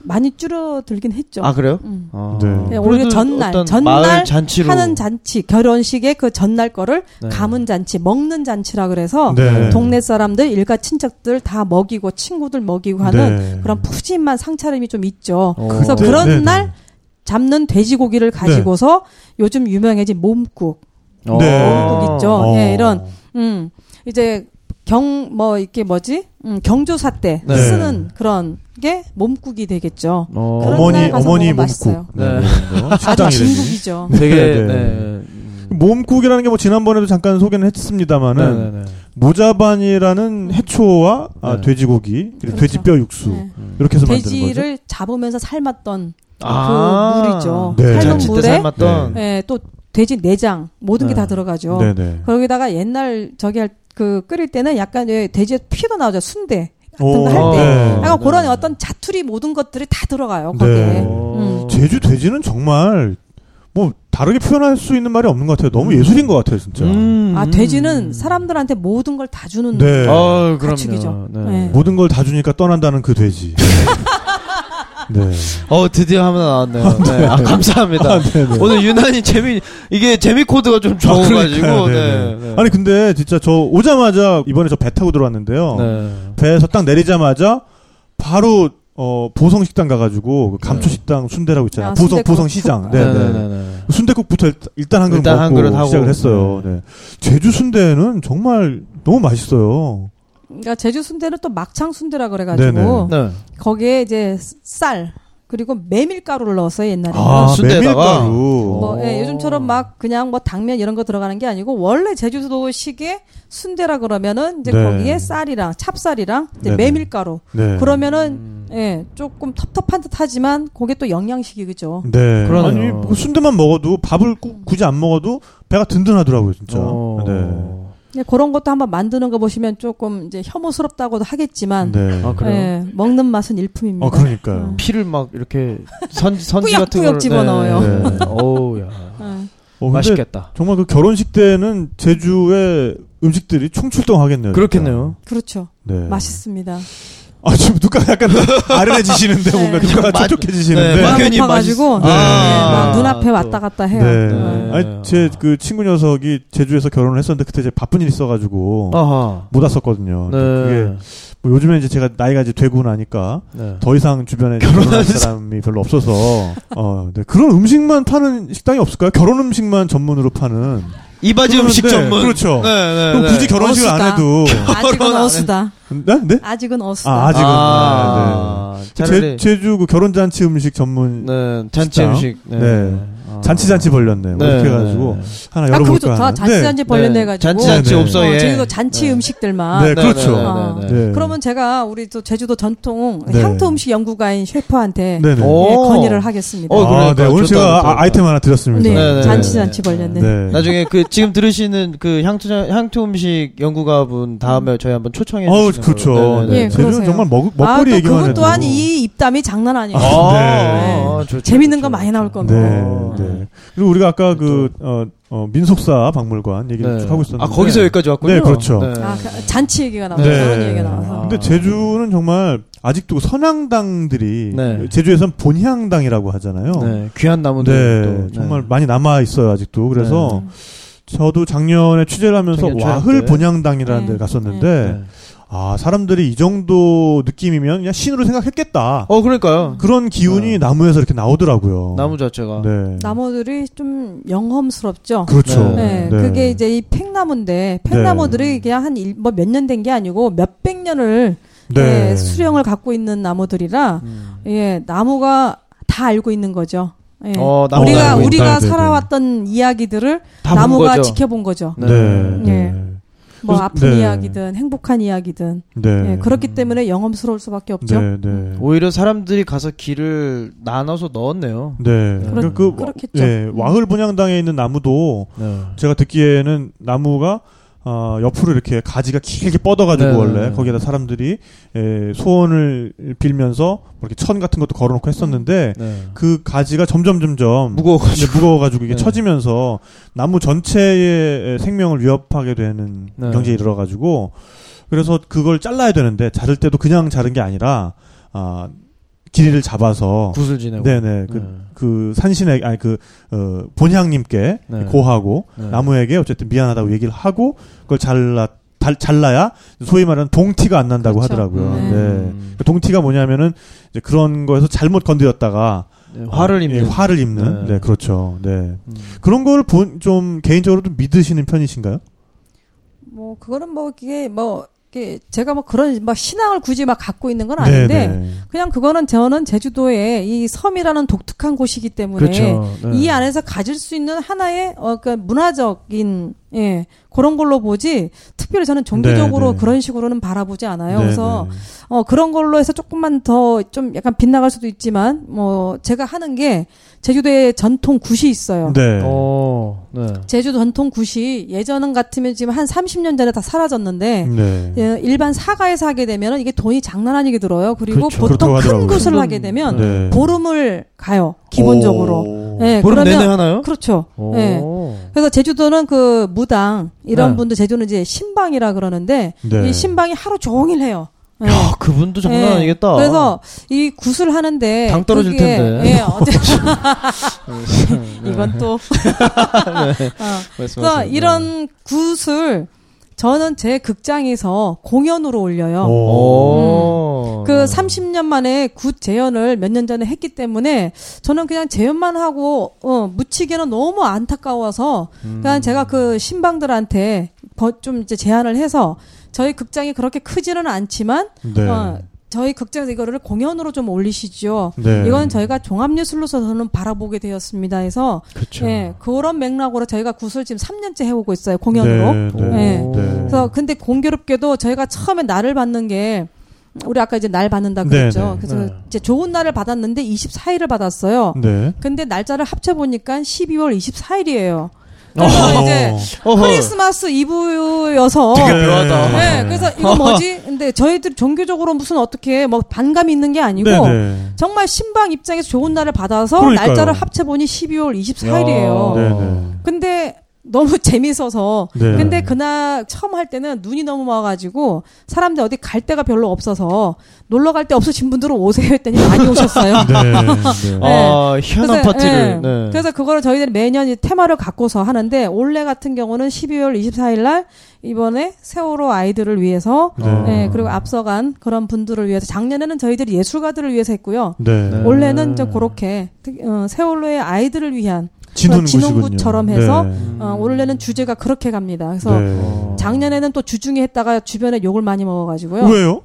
많이 줄어들긴 했죠. 아 그래요? 음. 아. 네. 네, 오히려 전날, 전날 잔치로 하는 잔치, 결혼식의 그 전날 거를 네. 가문 잔치, 먹는 잔치라 그래서 네. 동네 사람들, 일가 친척들 다 먹이고 친구들 먹이고 하는 네. 그런 푸짐한 상차림이 좀 있죠. 어. 그래서 네, 그런 네, 네. 날 잡는 돼지고기를 가지고서 요즘 유명해진 몸국, 어. 네. 몸국 있죠. 어. 예, 이런 음 이제 경 뭐 이게 뭐지? 음, 경조사 때 네. 쓰는 그런 게 몸국이 되겠죠. 어. 그런 어머니 몸국. 맛있어요. 네. 네. 아주. 진국이죠. 되게 네, 네. 네. 음. 몸국이라는 게 뭐 지난번에도 잠깐 소개는 했습니다마는 네, 네, 네. 모자반이라는 해초와 아, 네. 돼지고기 그리고 그렇죠. 돼지뼈 육수 네. 이렇게 해서 만드는 거죠. 돼지를 잡으면서 삶았던 아. 그 물이죠. 네. 삶은 물에 삶았던. 예, 또 돼지 내장 모든 게 네. 다 들어가죠. 네네. 거기다가 옛날 저기 할 그 끓일 때는 약간 왜 돼지의 피도 나오죠. 순대 같은 오, 거할 때. 네. 약간 네. 그런 어떤 자투리 모든 것들이 다 들어가요. 네. 거기에. 어. 음. 제주 돼지는 정말 뭐 다르게 표현할 수 있는 말이 없는 것 같아요. 너무 음. 예술인 것 같아요, 진짜. 음. 아 돼지는 사람들한테 모든 걸 다 주는 네. 아. 가축이죠. 네. 네. 모든 걸 다 주니까 떠난다는 그 돼지. [laughs] 네. 어, 드디어 하나 나왔네요. 네. 아, 감사합니다. 아, 네네. 오늘 유난히 재미, 이게 재미 코드가 좀. 네. 네네. 네. 아니 근데 진짜 저 오자마자 이번에 저 배 타고 들어왔는데요. 네. 배에서 딱 내리자마자 바로 어 보성 식당 가가지고 그 감초 식당 순대라고 있잖아요. 아, 보성 순댓국. 보성 시장. 네, 네, 네, 네. 네, 네. 순대국부터 일- 일단 한 그릇 일단 먹고 한 그릇 하고. 시작을 했어요. 네. 제주 순대는 정말 너무 맛있어요. 그러니까 제주 순대는 또 막창 순대라 그래가지고 네네. 네. 거기에 이제 쌀 그리고 메밀가루를 넣었어요 옛날에는. 아, 순대에다가? 메밀가루. 뭐 예, 오. 요즘처럼 막 그냥 뭐 당면 이런 거 들어가는 게 아니고 원래 제주도식의 순대라 그러면은 이제 네. 거기에 쌀이랑 찹쌀이랑 이제 네네. 메밀가루 네. 그러면은 예 조금 텁텁한 듯하지만 그게 또 영양식이 그죠. 네. 그러네요. 아니 뭐 순대만 먹어도 밥을 꾸- 굳이 안 먹어도 배가 든든하더라고요, 진짜. 어. 네. 예, 그런 것도 한번 만드는 거 보시면 조금 이제 혐오스럽다고도 하겠지만 네. 아, 그래요? 예, 먹는 맛은 일품입니다. 어, 그러니까요. 피를 막 이렇게 선, 선지 같은 걸 집어넣어요. 네. 네. 어우, 야. 예. 어, 맛있겠다. 정말 그 결혼식 때는 제주의 음식들이 총출동하겠네요. 그렇겠네요. 그렇죠. 진짜. 네. 맛있습니다. 아, 지금 누가 약간 [laughs] 아련해지시는데 뭔가 네. 누가 마- 촉촉해지시는데. 네, 막 막연히 높아가지고 맛있- 예, 아, 막 눈앞에 또. 왔다 갔다 해요. 네. 예. 아니 제 그 친구 녀석이 제주에서 결혼을 했었는데 그때 제가 바쁜 일 있어가지고 아하. 못 왔었거든요. 네. 그게 뭐 요즘에 이제 제가 나이가 이제 되고 나니까 네. 더 이상 주변에 결혼할 사람이 별로 없어서 어 네. 그런 음식만 파는 식당이 없을까요? 결혼 음식만 전문으로 파는 이바지 음식 전문. 그렇죠. 네, 네, 그럼 네. 굳이 결혼식을 안 어수다. 해도 아직은 안 어수다. 네? 네? 아직은 어수다. 아, 아직은 아, 네, 네. 제, 제주 그 결혼 잔치 음식 전문 네, 잔치 식당? 음식. 네. 네. 아. 잔치 잔치 벌렸네. 뭐 이렇게 해가지고 하나 아, 그거 열어볼까 좋다. 하는. 잔치 잔치 벌렸네 해가지고. 잔치 잔치 네, 네. 옵서에. 어, 저희도 잔치 네. 음식들만. 네, 그렇죠. 아. 네, 네, 네. 네. 그러면 제가 우리 또 제주도 전통 네. 향토 음식 연구가인 셰프한테 네네. 오. 예, 건의를 하겠습니다. 어, 아, 그러니까 네. 오늘 좋다, 제가 좋다, 아, 아이템 좋다. 하나 드렸습니다. 네, 네, 네, 잔치 네. 잔치 벌렸네. 네. 나중에 그 지금 들으시는 그 향토 향토 음식 연구가분 다음에 저희 한번 초청해 어우, 주시는 그렇죠. 네, 네, 네. 예, 네. 제주는 그러세요. 정말 먹, 먹거리 아, 또 얘기만 그분 해도. 또한 이 입담이 장난 아니에요. 아, 네. 좋죠, 재밌는 좋죠, 거 많이 좋죠. 나올 겁니다. 네, 어. 네. 그리고 우리가 아까 그, 어, 어, 민속사 박물관 얘기를 네. 쭉 하고 있었는데. 아 거기서 여기까지 왔군요. 네, 그렇죠. 아, 그 잔치 얘기가 나와서 네. 얘기가 나와서. 아. 근데 제주는 정말 아직도 선향당들이 네. 제주에선 본향당이라고 하잖아요. 네, 귀한 나무들 네, 또 정말 많이 남아 있어요 아직도. 그래서 네. 저도 작년에 취재를 하면서 작년 와흘 때. 본향당이라는 네. 데 갔었는데 네. 아 사람들이 이 정도 느낌이면 그냥 신으로 생각했겠다. 어 그러니까요. 그런 기운이 네. 나무에서 이렇게 나오더라고요. 나무 자체가. 네. 나무들이 좀 영험스럽죠. 그렇죠. 네, 네. 그게 이제 이 팽나무인데 팽나무들이 그냥 한뭐몇년 된 게 아니고 몇백 년을 네. 예, 수령을 갖고 있는 나무들이라 음. 예, 나무가 다 알고 있는 거죠. 예. 어, 나무가 우리가 있다. 우리가 네, 네, 네. 살아왔던 이야기들을 나무가. 지켜본 거죠. 네. 네. 네. 예. 뭐 아픈 네. 이야기든 행복한 이야기든 네. 예, 그렇기 때문에 영험스러울 수밖에 없죠. 네, 네. 오히려 사람들이 가서 길을 나눠서 넣었네요. 네. 그렇- 그, 그렇겠죠. 예, 와흘 분향당에 있는 나무도 네. 제가 듣기에는 나무가 어, 옆으로 이렇게 가지가 길게 뻗어가지고 네. 원래 거기에다 사람들이 에, 소원을 빌면서 뭐 이렇게 천 같은 것도 걸어놓고 했었는데 네. 그 가지가 점점 점점 무거워가지고. 네, 무거워가지고 이게 네. 처지면서 나무 전체의 생명을 위협하게 되는 네. 경지에 이르러가지고 그래서 그걸 잘라야 되는데 자를 때도 그냥 자른 게 아니라 아 길이를 잡아서 굿을 지내고. 네네 그, 그 산신에 아니 그 어, 본향님께 네. 고하고 네. 나무에게 어쨌든 미안하다고 얘기를 하고 그걸 잘라 달, 잘라야 소위 말하는 동티가 안 난다고 그렇죠. 하더라고요. 네. 네. 음. 그 동티가 뭐냐면은 이제 그런 거에서 잘못 건드렸다가 네, 화를 어, 입는. 예, 화를 입는 네. 네, 그렇죠. 네. 음. 그런 걸 본 좀 개인적으로 좀 믿으시는 편이신가요? 뭐 그거는 뭐 이게 뭐 제가 뭐 그런 막 신앙을 굳이 막 갖고 있는 건 아닌데 네, 네. 그냥 그거는 저는 제주도에 이 섬이라는 독특한 곳이기 때문에 그렇죠. 네. 이 안에서 가질 수 있는 하나의 어, 그 문화적인 예 그런 걸로 보지 특별히 저는 종교적으로 네, 네. 그런 식으로는 바라보지 않아요. 네, 그래서 네. 어 그런 걸로 해서 조금만 더 좀 약간 빗나갈 수도 있지만 뭐 제가 하는 게 제주도에 전통 굿이 있어요. 네. 어, 네. 제주 전통 굿이 예전 같으면 지금 한 30년 전에 다 사라졌는데 네. 예, 일반 사가에서 하게 되면 이게 돈이 장난 아니게 들어요. 그리고 그렇죠. 보통 큰. 굿을 큰 하게 되면 네. 보름을 가요. 기본적으로. 오. 예, 보름 그러면- 내내 하나요? 그렇죠. 오. 예. 그래서 제주도는 그 무당 이런 네. 분들 제주는 이제 신방이라 그러는데 네. 이 신방이 하루 종일 해요. 예. 야, 그분도 장난 예. 아니겠다. 그래서 이 굿을 하는데 당 떨어질 그게- 텐데. [laughs] 예, 어째 이건 또 어. 그래서. 이런 굿을 저는 제 극장에서 공연으로 올려요. 오. 그 30년 만에 굿 재현을 몇 년 전에 했기 때문에 저는 그냥 재현만 하고 어 묻히기는 너무 안타까워서 음. 그냥 제가 그 심방들한테 버- 좀 이제 제안을 해서 저희 극장이 그렇게 크지는 않지만 네. 어 저희 극장에서 이거를 공연으로 좀 올리시죠. 네. 이건 저희가 종합예술로서 저는 바라보게 되었습니다. 해서 그렇죠. 예, 그런 맥락으로 저희가 굿을 지금 3년째 해오고 있어요. 공연으로. 네. 네. 네. 네. 그래서 근데 공교롭게도 저희가 처음에 날을 받는 게 우리 아까 이제 날 받는다 네, 그랬죠. 네. 그래서 네. 이제 좋은 날을 받았는데 24일을 받았어요. 네. 근데 날짜를 합쳐 보니까 12월 24일이에요. 어. 그래서 이제 어허. 크리스마스 이브여서 되게 묘하다. 네, 그래서 이거 뭐지? 근데 저희들 종교적으로 무슨 어떻게 뭐 반감이 있는 게 아니고 네, 네. 정말 신방 입장에서 좋은 날을 받아서 그러니까요. 날짜를 합쳐 보니 12월 24일이에요. 네, 네. 근데 너무 [laughs] 재밌어서 네. 근데 그날 처음 할 때는 눈이 너무 와가지고 사람들 어디 갈 데가 별로 없어서 놀러 갈 데 없으신 분들은 오세요 했더니 많이 오셨어요. [laughs] 네. 네. [laughs] 아, 희한한 그래서, 파티를. 예. 네. 그래서 그거를 저희들이 매년 이 테마를 갖고서 하는데 올해 같은 경우는 12월 24일 날 이번에 세월호 아이들을 위해서 네. 예, 그리고 앞서간 그런 분들을 위해서 작년에는 저희들이 예술가들을 위해서 했고요. 네. 네. 올해는 이제 그렇게 특- 어, 세월호의 아이들을 위한 진훈 진흥구 처럼 해서 네. 어, 올해는 주제가 그렇게 갑니다. 그래서 네. 어. 작년에는 또 주중에 했다가 주변에 욕을 많이 먹어가지고요. 왜요?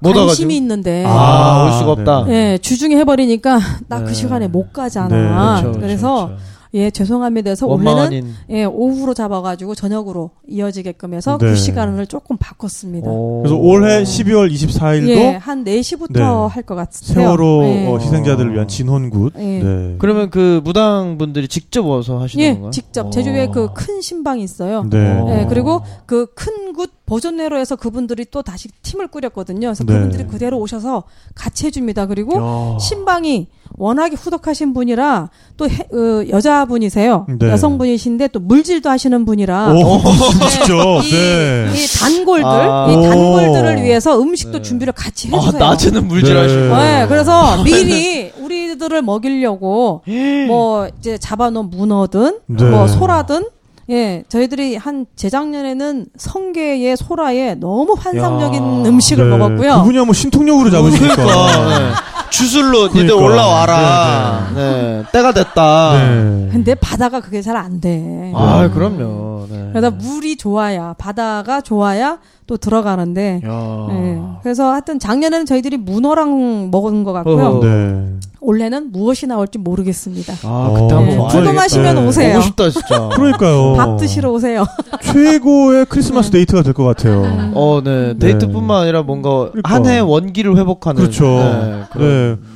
와가지고? 관심이 있는데 아, 올 수가 없다. 네. 예, 주중에 해버리니까 나그 네. 시간에 못 가잖아. 네, 그렇죠, 그래서 그렇죠. 예 죄송합니다. 그래서 원망 올해는 아닌. 예 오후로 잡아가지고 저녁으로 이어지게끔 해서 네. 그 시간을 조금 바꿨습니다. 오. 그래서 올해 12월 24일도 예, 한 4시부터 네. 할것 같아요. 세월호 예. 어, 희생자들을 위한 진혼굿. 예. 네. 그러면 그 무당 분들이 직접 와서 하시는 예, 건가요? 직접 어. 제주도에 그 큰 심방이 있어요. 네. 예, 그리고 그 큰 굿 보존회로 해서 그분들이 또 다시 팀을 꾸렸거든요. 그래서 네. 그분들이 그대로 오셔서 같이 해줍니다. 그리고 야. 심방이 워낙에 후덕하신 분이라 또 해- 어, 여자분이세요. 네. 여성분이신데 또 물질도 하시는 분이라 오, [laughs] 직접. 이, 네. 이 단골들, 아. 이 오. 단골들을 위해서 음식도 네. 준비를 같이 아, 해주세요. 낮에는 물질하시고. 네. 네, 그래서 미리 우리들을 먹이려고 뭐 이제 잡아놓은 문어든 네. 뭐 소라든 예 저희들이 한 재작년에는 성게에 소라에 너무 환상적인 야. 음식을 네. 먹었고요. 그분이 한번 신통력으로 잡으시니까. 그러니까 네. [laughs] 주술로 니들 그러니까. 올라와라. 네, 때가 됐다. 네. 근데 바다가 그게 잘 안 돼. 아, 그럼요. 네. 그래서 물이 좋아야 바다가 좋아야 또 들어가는데. 야. 예. 그래서 하여튼 작년에는 저희들이 문어랑 먹은 것 같고요. 네. 올해는 무엇이 나올지 모르겠습니다. 아, 어. 그때 네. 한번 와야겠다. 궁금하시면 네. 오세요. 보고 싶다, 진짜. [laughs] 그러니까요. 밥 드시러 오세요. [laughs] 최고의 크리스마스 데이트가 될 것 같아요. 어, 네. 네. 데이트뿐만 아니라 뭔가 그러니까. 한해 원기를 회복하는. 그렇죠. 네,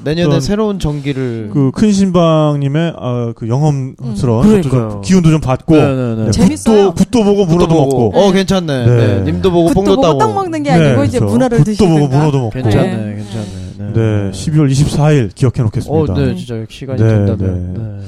내년에 어떤 새로운 전기를. 그 큰 신방님의 아, 그 영험스러운 음. 좀. 기운도 좀 받고 네네네. 네, 재밌어요. 굿도, 굿도 보고 문어도 먹고 어, 괜찮네. 네. 네. 님도 보고 굿도 뽕도 보고 따고. 떡 먹는 게 아니고 이제 그렇죠. 문화를 굿도 드시든가. 보고 문어도 먹고 괜찮네, 네. 괜찮네. 네. 네, 12월 24일 기억해 어, 놓겠습니다. 네, 진짜 시간이 네, 된다면.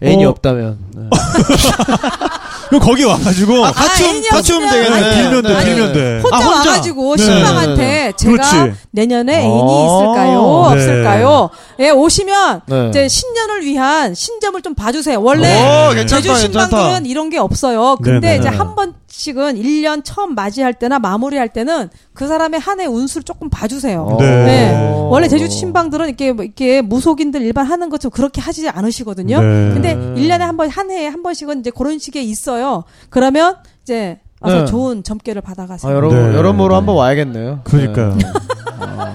네. 애인이 어. 없다면. [laughs] [laughs] 네. 그럼 거기 와가지고 아, 같이 오면- 애인이 같이 오면 되겠네. 아니, 빌면 돼, 네. 빌면 돼. 혼자, 아, 혼자? 와가지고 네. 신랑한테 네, 제가 그렇지. 내년에 애인이 아, 있을까요? 네. 없을까요? 예, 오시면 네. 이제 신년을 위한 신점을 좀 봐주세요. 원래 오, 괜찮다, 제주 신방들은 괜찮다. 이런 게 없어요. 근데 네, 네. 이제 한번 씩은 1년 처음 맞이할 때나 마무리할 때는 그 사람의 한 해 운수를 조금 봐주세요. 어. 네. 네. 원래 제주 신방들은 이렇게 뭐 이렇게 무속인들 일반 하는 것처럼 그렇게 하지 않으시거든요. 네. 근데 1년에 한 번, 한 해에 한 번씩은 이제 그런 식의 있어요. 그러면 이제 와서 네. 좋은 점괘를 받아가세요. 아, 여러분, 네. 여러모로 한번 와야겠네요. 그러니까요. 네.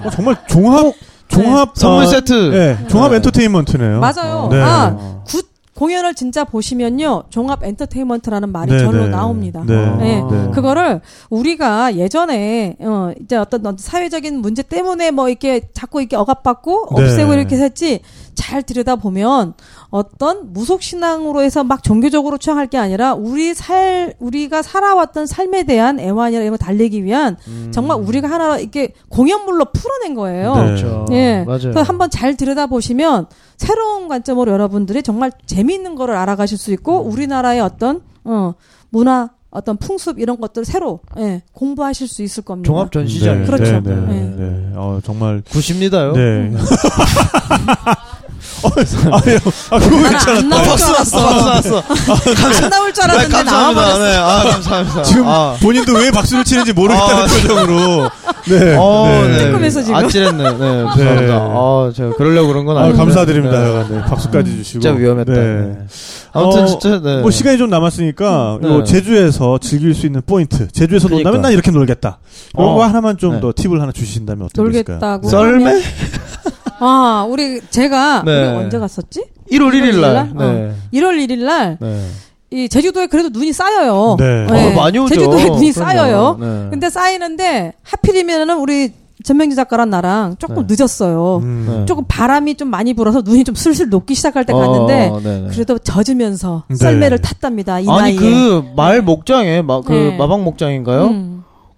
어, 정말 종합 종합 선물 어, 세트. 네, 종합 네. 엔터테인먼트네요. 맞아요. 네. 아, 굿 공연을 진짜 보시면요. 종합 엔터테인먼트라는 말이 네, 절로 네. 나옵니다. 네. 네. 네. 그거를 우리가 예전에 어 이제 어떤 어떤 사회적인 문제 때문에 뭐 이렇게 자꾸 이렇게 억압받고 네. 없애고 이렇게 했지 잘 들여다 보면 어떤 무속 신앙으로 해서 막 종교적으로 추앙할 게 아니라 우리 살 우리가 살아왔던 삶에 대한 애환이나 이런 거 달래기 위한 음. 정말 우리가 하나 이렇게 공연물로 풀어낸 거예요. 네. 그렇죠. 예. 맞아요. 그래서 한번 잘 들여다 보시면 새로운 관점으로 여러분들이 정말 재미있는 거를 알아가실 수 있고 우리나라의 어떤 어 문화 어떤 풍습 이런 것들을 새로 예, 공부하실 수 있을 겁니다. 종합 전시장. 네, 그렇죠. 네, 네, 네. 네. 어, 정말 굿입니다요. 네. [laughs] 어, 아니요. 아, 그거 괜찮았다. 나올 줄 알았어. 박수 났어. 안 나올 줄 네, 알았는데 감사합니다. 나와버렸어. 네, 아, 감사합니다. 지금 아. 본인도 왜 박수를 치는지 모르겠다는 아, 표정으로. 네. 어, 네. 뜨끔해서 지금. 아찔했네. 네, 죄송합니다. 네. 아, 제가 그러려고 그런 건 아, 아닌데. 감사드립니다. 네. 네. 박수까지 주시고. 진짜 위험했다. 네. 네. 아무튼 어, 진짜 네. 뭐 시간이 좀 남았으니까 네. 요 제주에서 즐길 수 있는 포인트. 제주에서 그러니까. 논다면 난 이렇게 놀겠다. 이런 어. 거 하나만 좀 네. 더 팁을 하나 주신다면 어떨까요? 놀겠다고. 썰매? 아, 우리 제가 네. 우리 언제 갔었지? 1월 1일 날. 날? 네. 1월 1일 날 네. 이 제주도에 그래도 눈이 쌓여요. 네. 어, 많이 오죠. 제주도에 눈이 그럼요. 쌓여요. 네. 근데 쌓이는데 하필이면은 우리 전명기 작가랑 나랑 조금 네. 늦었어요. 음. 네. 조금 바람이 좀 많이 불어서 눈이 좀 슬슬 녹기 시작할 때 갔는데 어, 네네. 그래도 젖으면서 네. 썰매를 탔답니다. 이 아니 나이에. 그말 목장에 막그 네. 마방 목장인가요? 음.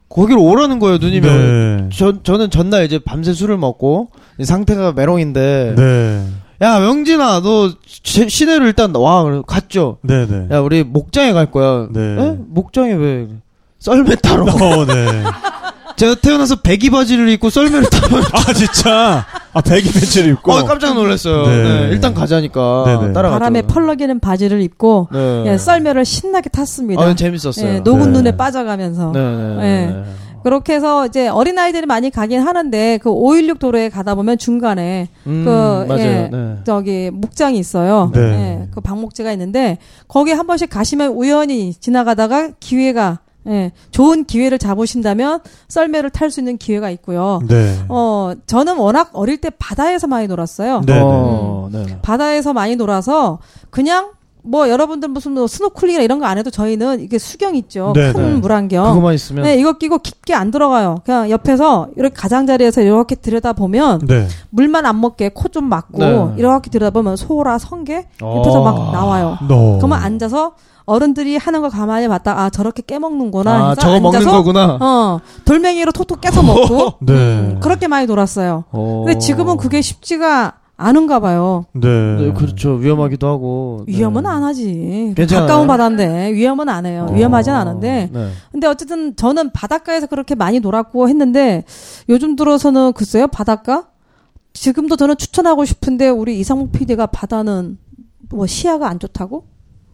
거기로 오라는 거예요 누님이. 네. 저 저는 전날 이제 밤새 술을 먹고 상태가 메롱인데 네. 야 명진아 너 시- 시내로 일단 와 갔죠. 네네. 야 우리 목장에 갈 거야. 네. 에? 목장에 왜 썰매 타러? 어, 네. [laughs] 제가 태어나서 배기 바지를 입고 썰매를 타면 아, 진짜. 아, 배기 벤츠를 입고. 어, 깜짝 놀랐어요. 네. 네, 일단 가자니까 네네. 따라갔죠. 바람에 펄럭이는 바지를 입고 네. 예, 썰매를 신나게 탔습니다. 아, 재밌었어요. 예, 녹은 네. 눈에 빠져가면서. 네, 네, 예. 네. 그렇게 해서 이제 어린 아이들이 많이 가긴 하는데 그 516 도로에 가다 보면 중간에 음, 그, 맞아요. 예. 네. 저기 목장이 있어요. 네. 예, 그 방목지가 있는데 거기 한 번씩 가시면 우연히 지나가다가 기회가 예, 좋은 기회를 잡으신다면 썰매를 탈 수 있는 기회가 있고요. 네. 어, 저는 워낙 어릴 때 바다에서 많이 놀았어요. 네. 어, 네. 바다에서 많이 놀아서 그냥 뭐 여러분들 무슨 뭐 스노클링이나 이런 거 안 해도 저희는 이게 수경 있죠. 네, 큰 네. 물안경. 그거만 있으면 네, 이거 끼고 깊게 안 들어가요. 그냥 옆에서 이렇게 가장자리에서 이렇게 들여다 보면 네. 물만 안 먹게 코 좀 막고 네. 이렇게 들여다 보면 소라 성게 어. 옆에서 막 나와요. 너. 그러면 앉아서 어른들이 하는 거 가만히 봤다. 아 저렇게 깨먹는구나. 아, 저거 먹는 앉아서 거구나. 어 돌멩이로 톡톡 깨서 먹고 [laughs] 네. 음, 그렇게 많이 놀았어요. 어. 근데 지금은 그게 쉽지가 않은가 봐요. 네. 네, 그렇죠. 위험하기도 하고. 네. 위험은 안 하지. 괜찮아요? 가까운 바다인데 위험은 안 해요. 어. 위험하진 않은데. 네. 근데 어쨌든 저는 바닷가에서 그렇게 많이 놀았고 했는데 요즘 들어서는 글쎄요 바닷가 지금도 저는 추천하고 싶은데 우리 이상목 PD가 바다는 뭐 시야가 안 좋다고?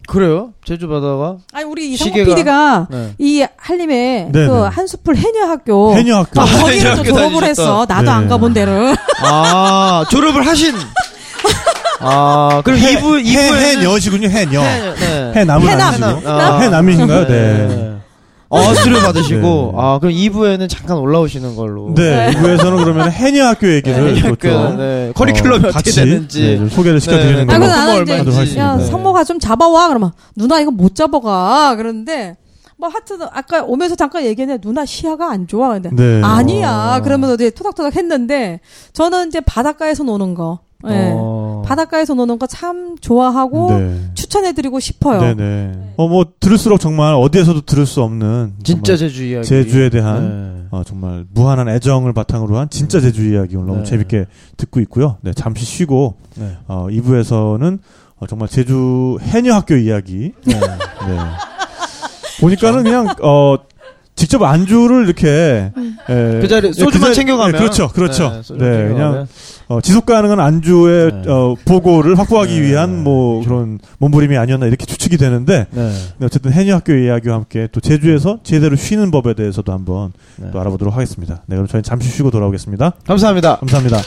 그래요? 제주 바다가? 아니 우리 이상목 시계가- PD가 네. 이 한림에 네, 그 네. 한수풀 해녀학교 해녀학교. 아, 거기를 좀 해녀학교 졸업을 다니셨다. 했어. 나도 네. 안 가본 데를. 아, 졸업을 하신. 아, 그럼 해, 2부, 해, 2부에는. 해녀시군요, 해녀. 네. 해남은 해남. 아니시고. 아. 해남이신가요? 네. 어, 수료 받으시고. 네. 아, 그럼 2부에는 잠깐 올라오시는 걸로. 네. 이부에서는 그러면 해녀 학교 얘기를 네, 또 좀, 네. 커리큘럼이 어, 어, 떻게 같이, 되는지. 네, 좀 소개를 시켜드리는 네. 아, 걸로 그래서 나는 이제. 야 네. 성모가 좀 잡아와 그러면 누나 이거 못 잡아가 그러는데 뭐 하여튼 아까 오면서 잠깐 얘기했는데 누나 시야가 안 좋아 근데 네. 아니야 그러면 이제 토닥토닥 했는데 저는 이제 바닷가에서 노는 거 예. 어. 바닷가에서 노는 거 참 좋아하고 네. 추천해드리고 싶어요. 네네. 어, 뭐, 들을수록 정말 어디에서도 들을 수 없는. 진짜 제주 이야기. 제주에 대한, 네. 어, 정말 무한한 애정을 바탕으로 한 진짜 제주 이야기 오늘 너무 네. 재밌게 듣고 있고요. 네, 잠시 쉬고, 네. 어, 2부에서는 어, 정말 제주 해녀학교 이야기. 네. 네. 보니까는 그냥, 어, 직접 안주를 이렇게, 에, 그 자리 예, 소주만 자리- 챙겨가면. 네, 그렇죠, 그렇죠. 네, 소주만 챙겨가면. 그냥 어, 지속 가능한 안주의 네. 어, 보고를 확보하기 네. 위한 뭐 그런 몸부림이 아니었나 이렇게 추측이 되는데 네. 네, 어쨌든 해녀 학교 이야기와 함께 또 제주에서 제대로 쉬는 법에 대해서도 한번 네. 또 알아보도록 하겠습니다. 네, 그럼 저희는 잠시 쉬고 돌아오겠습니다. 감사합니다. 감사합니다.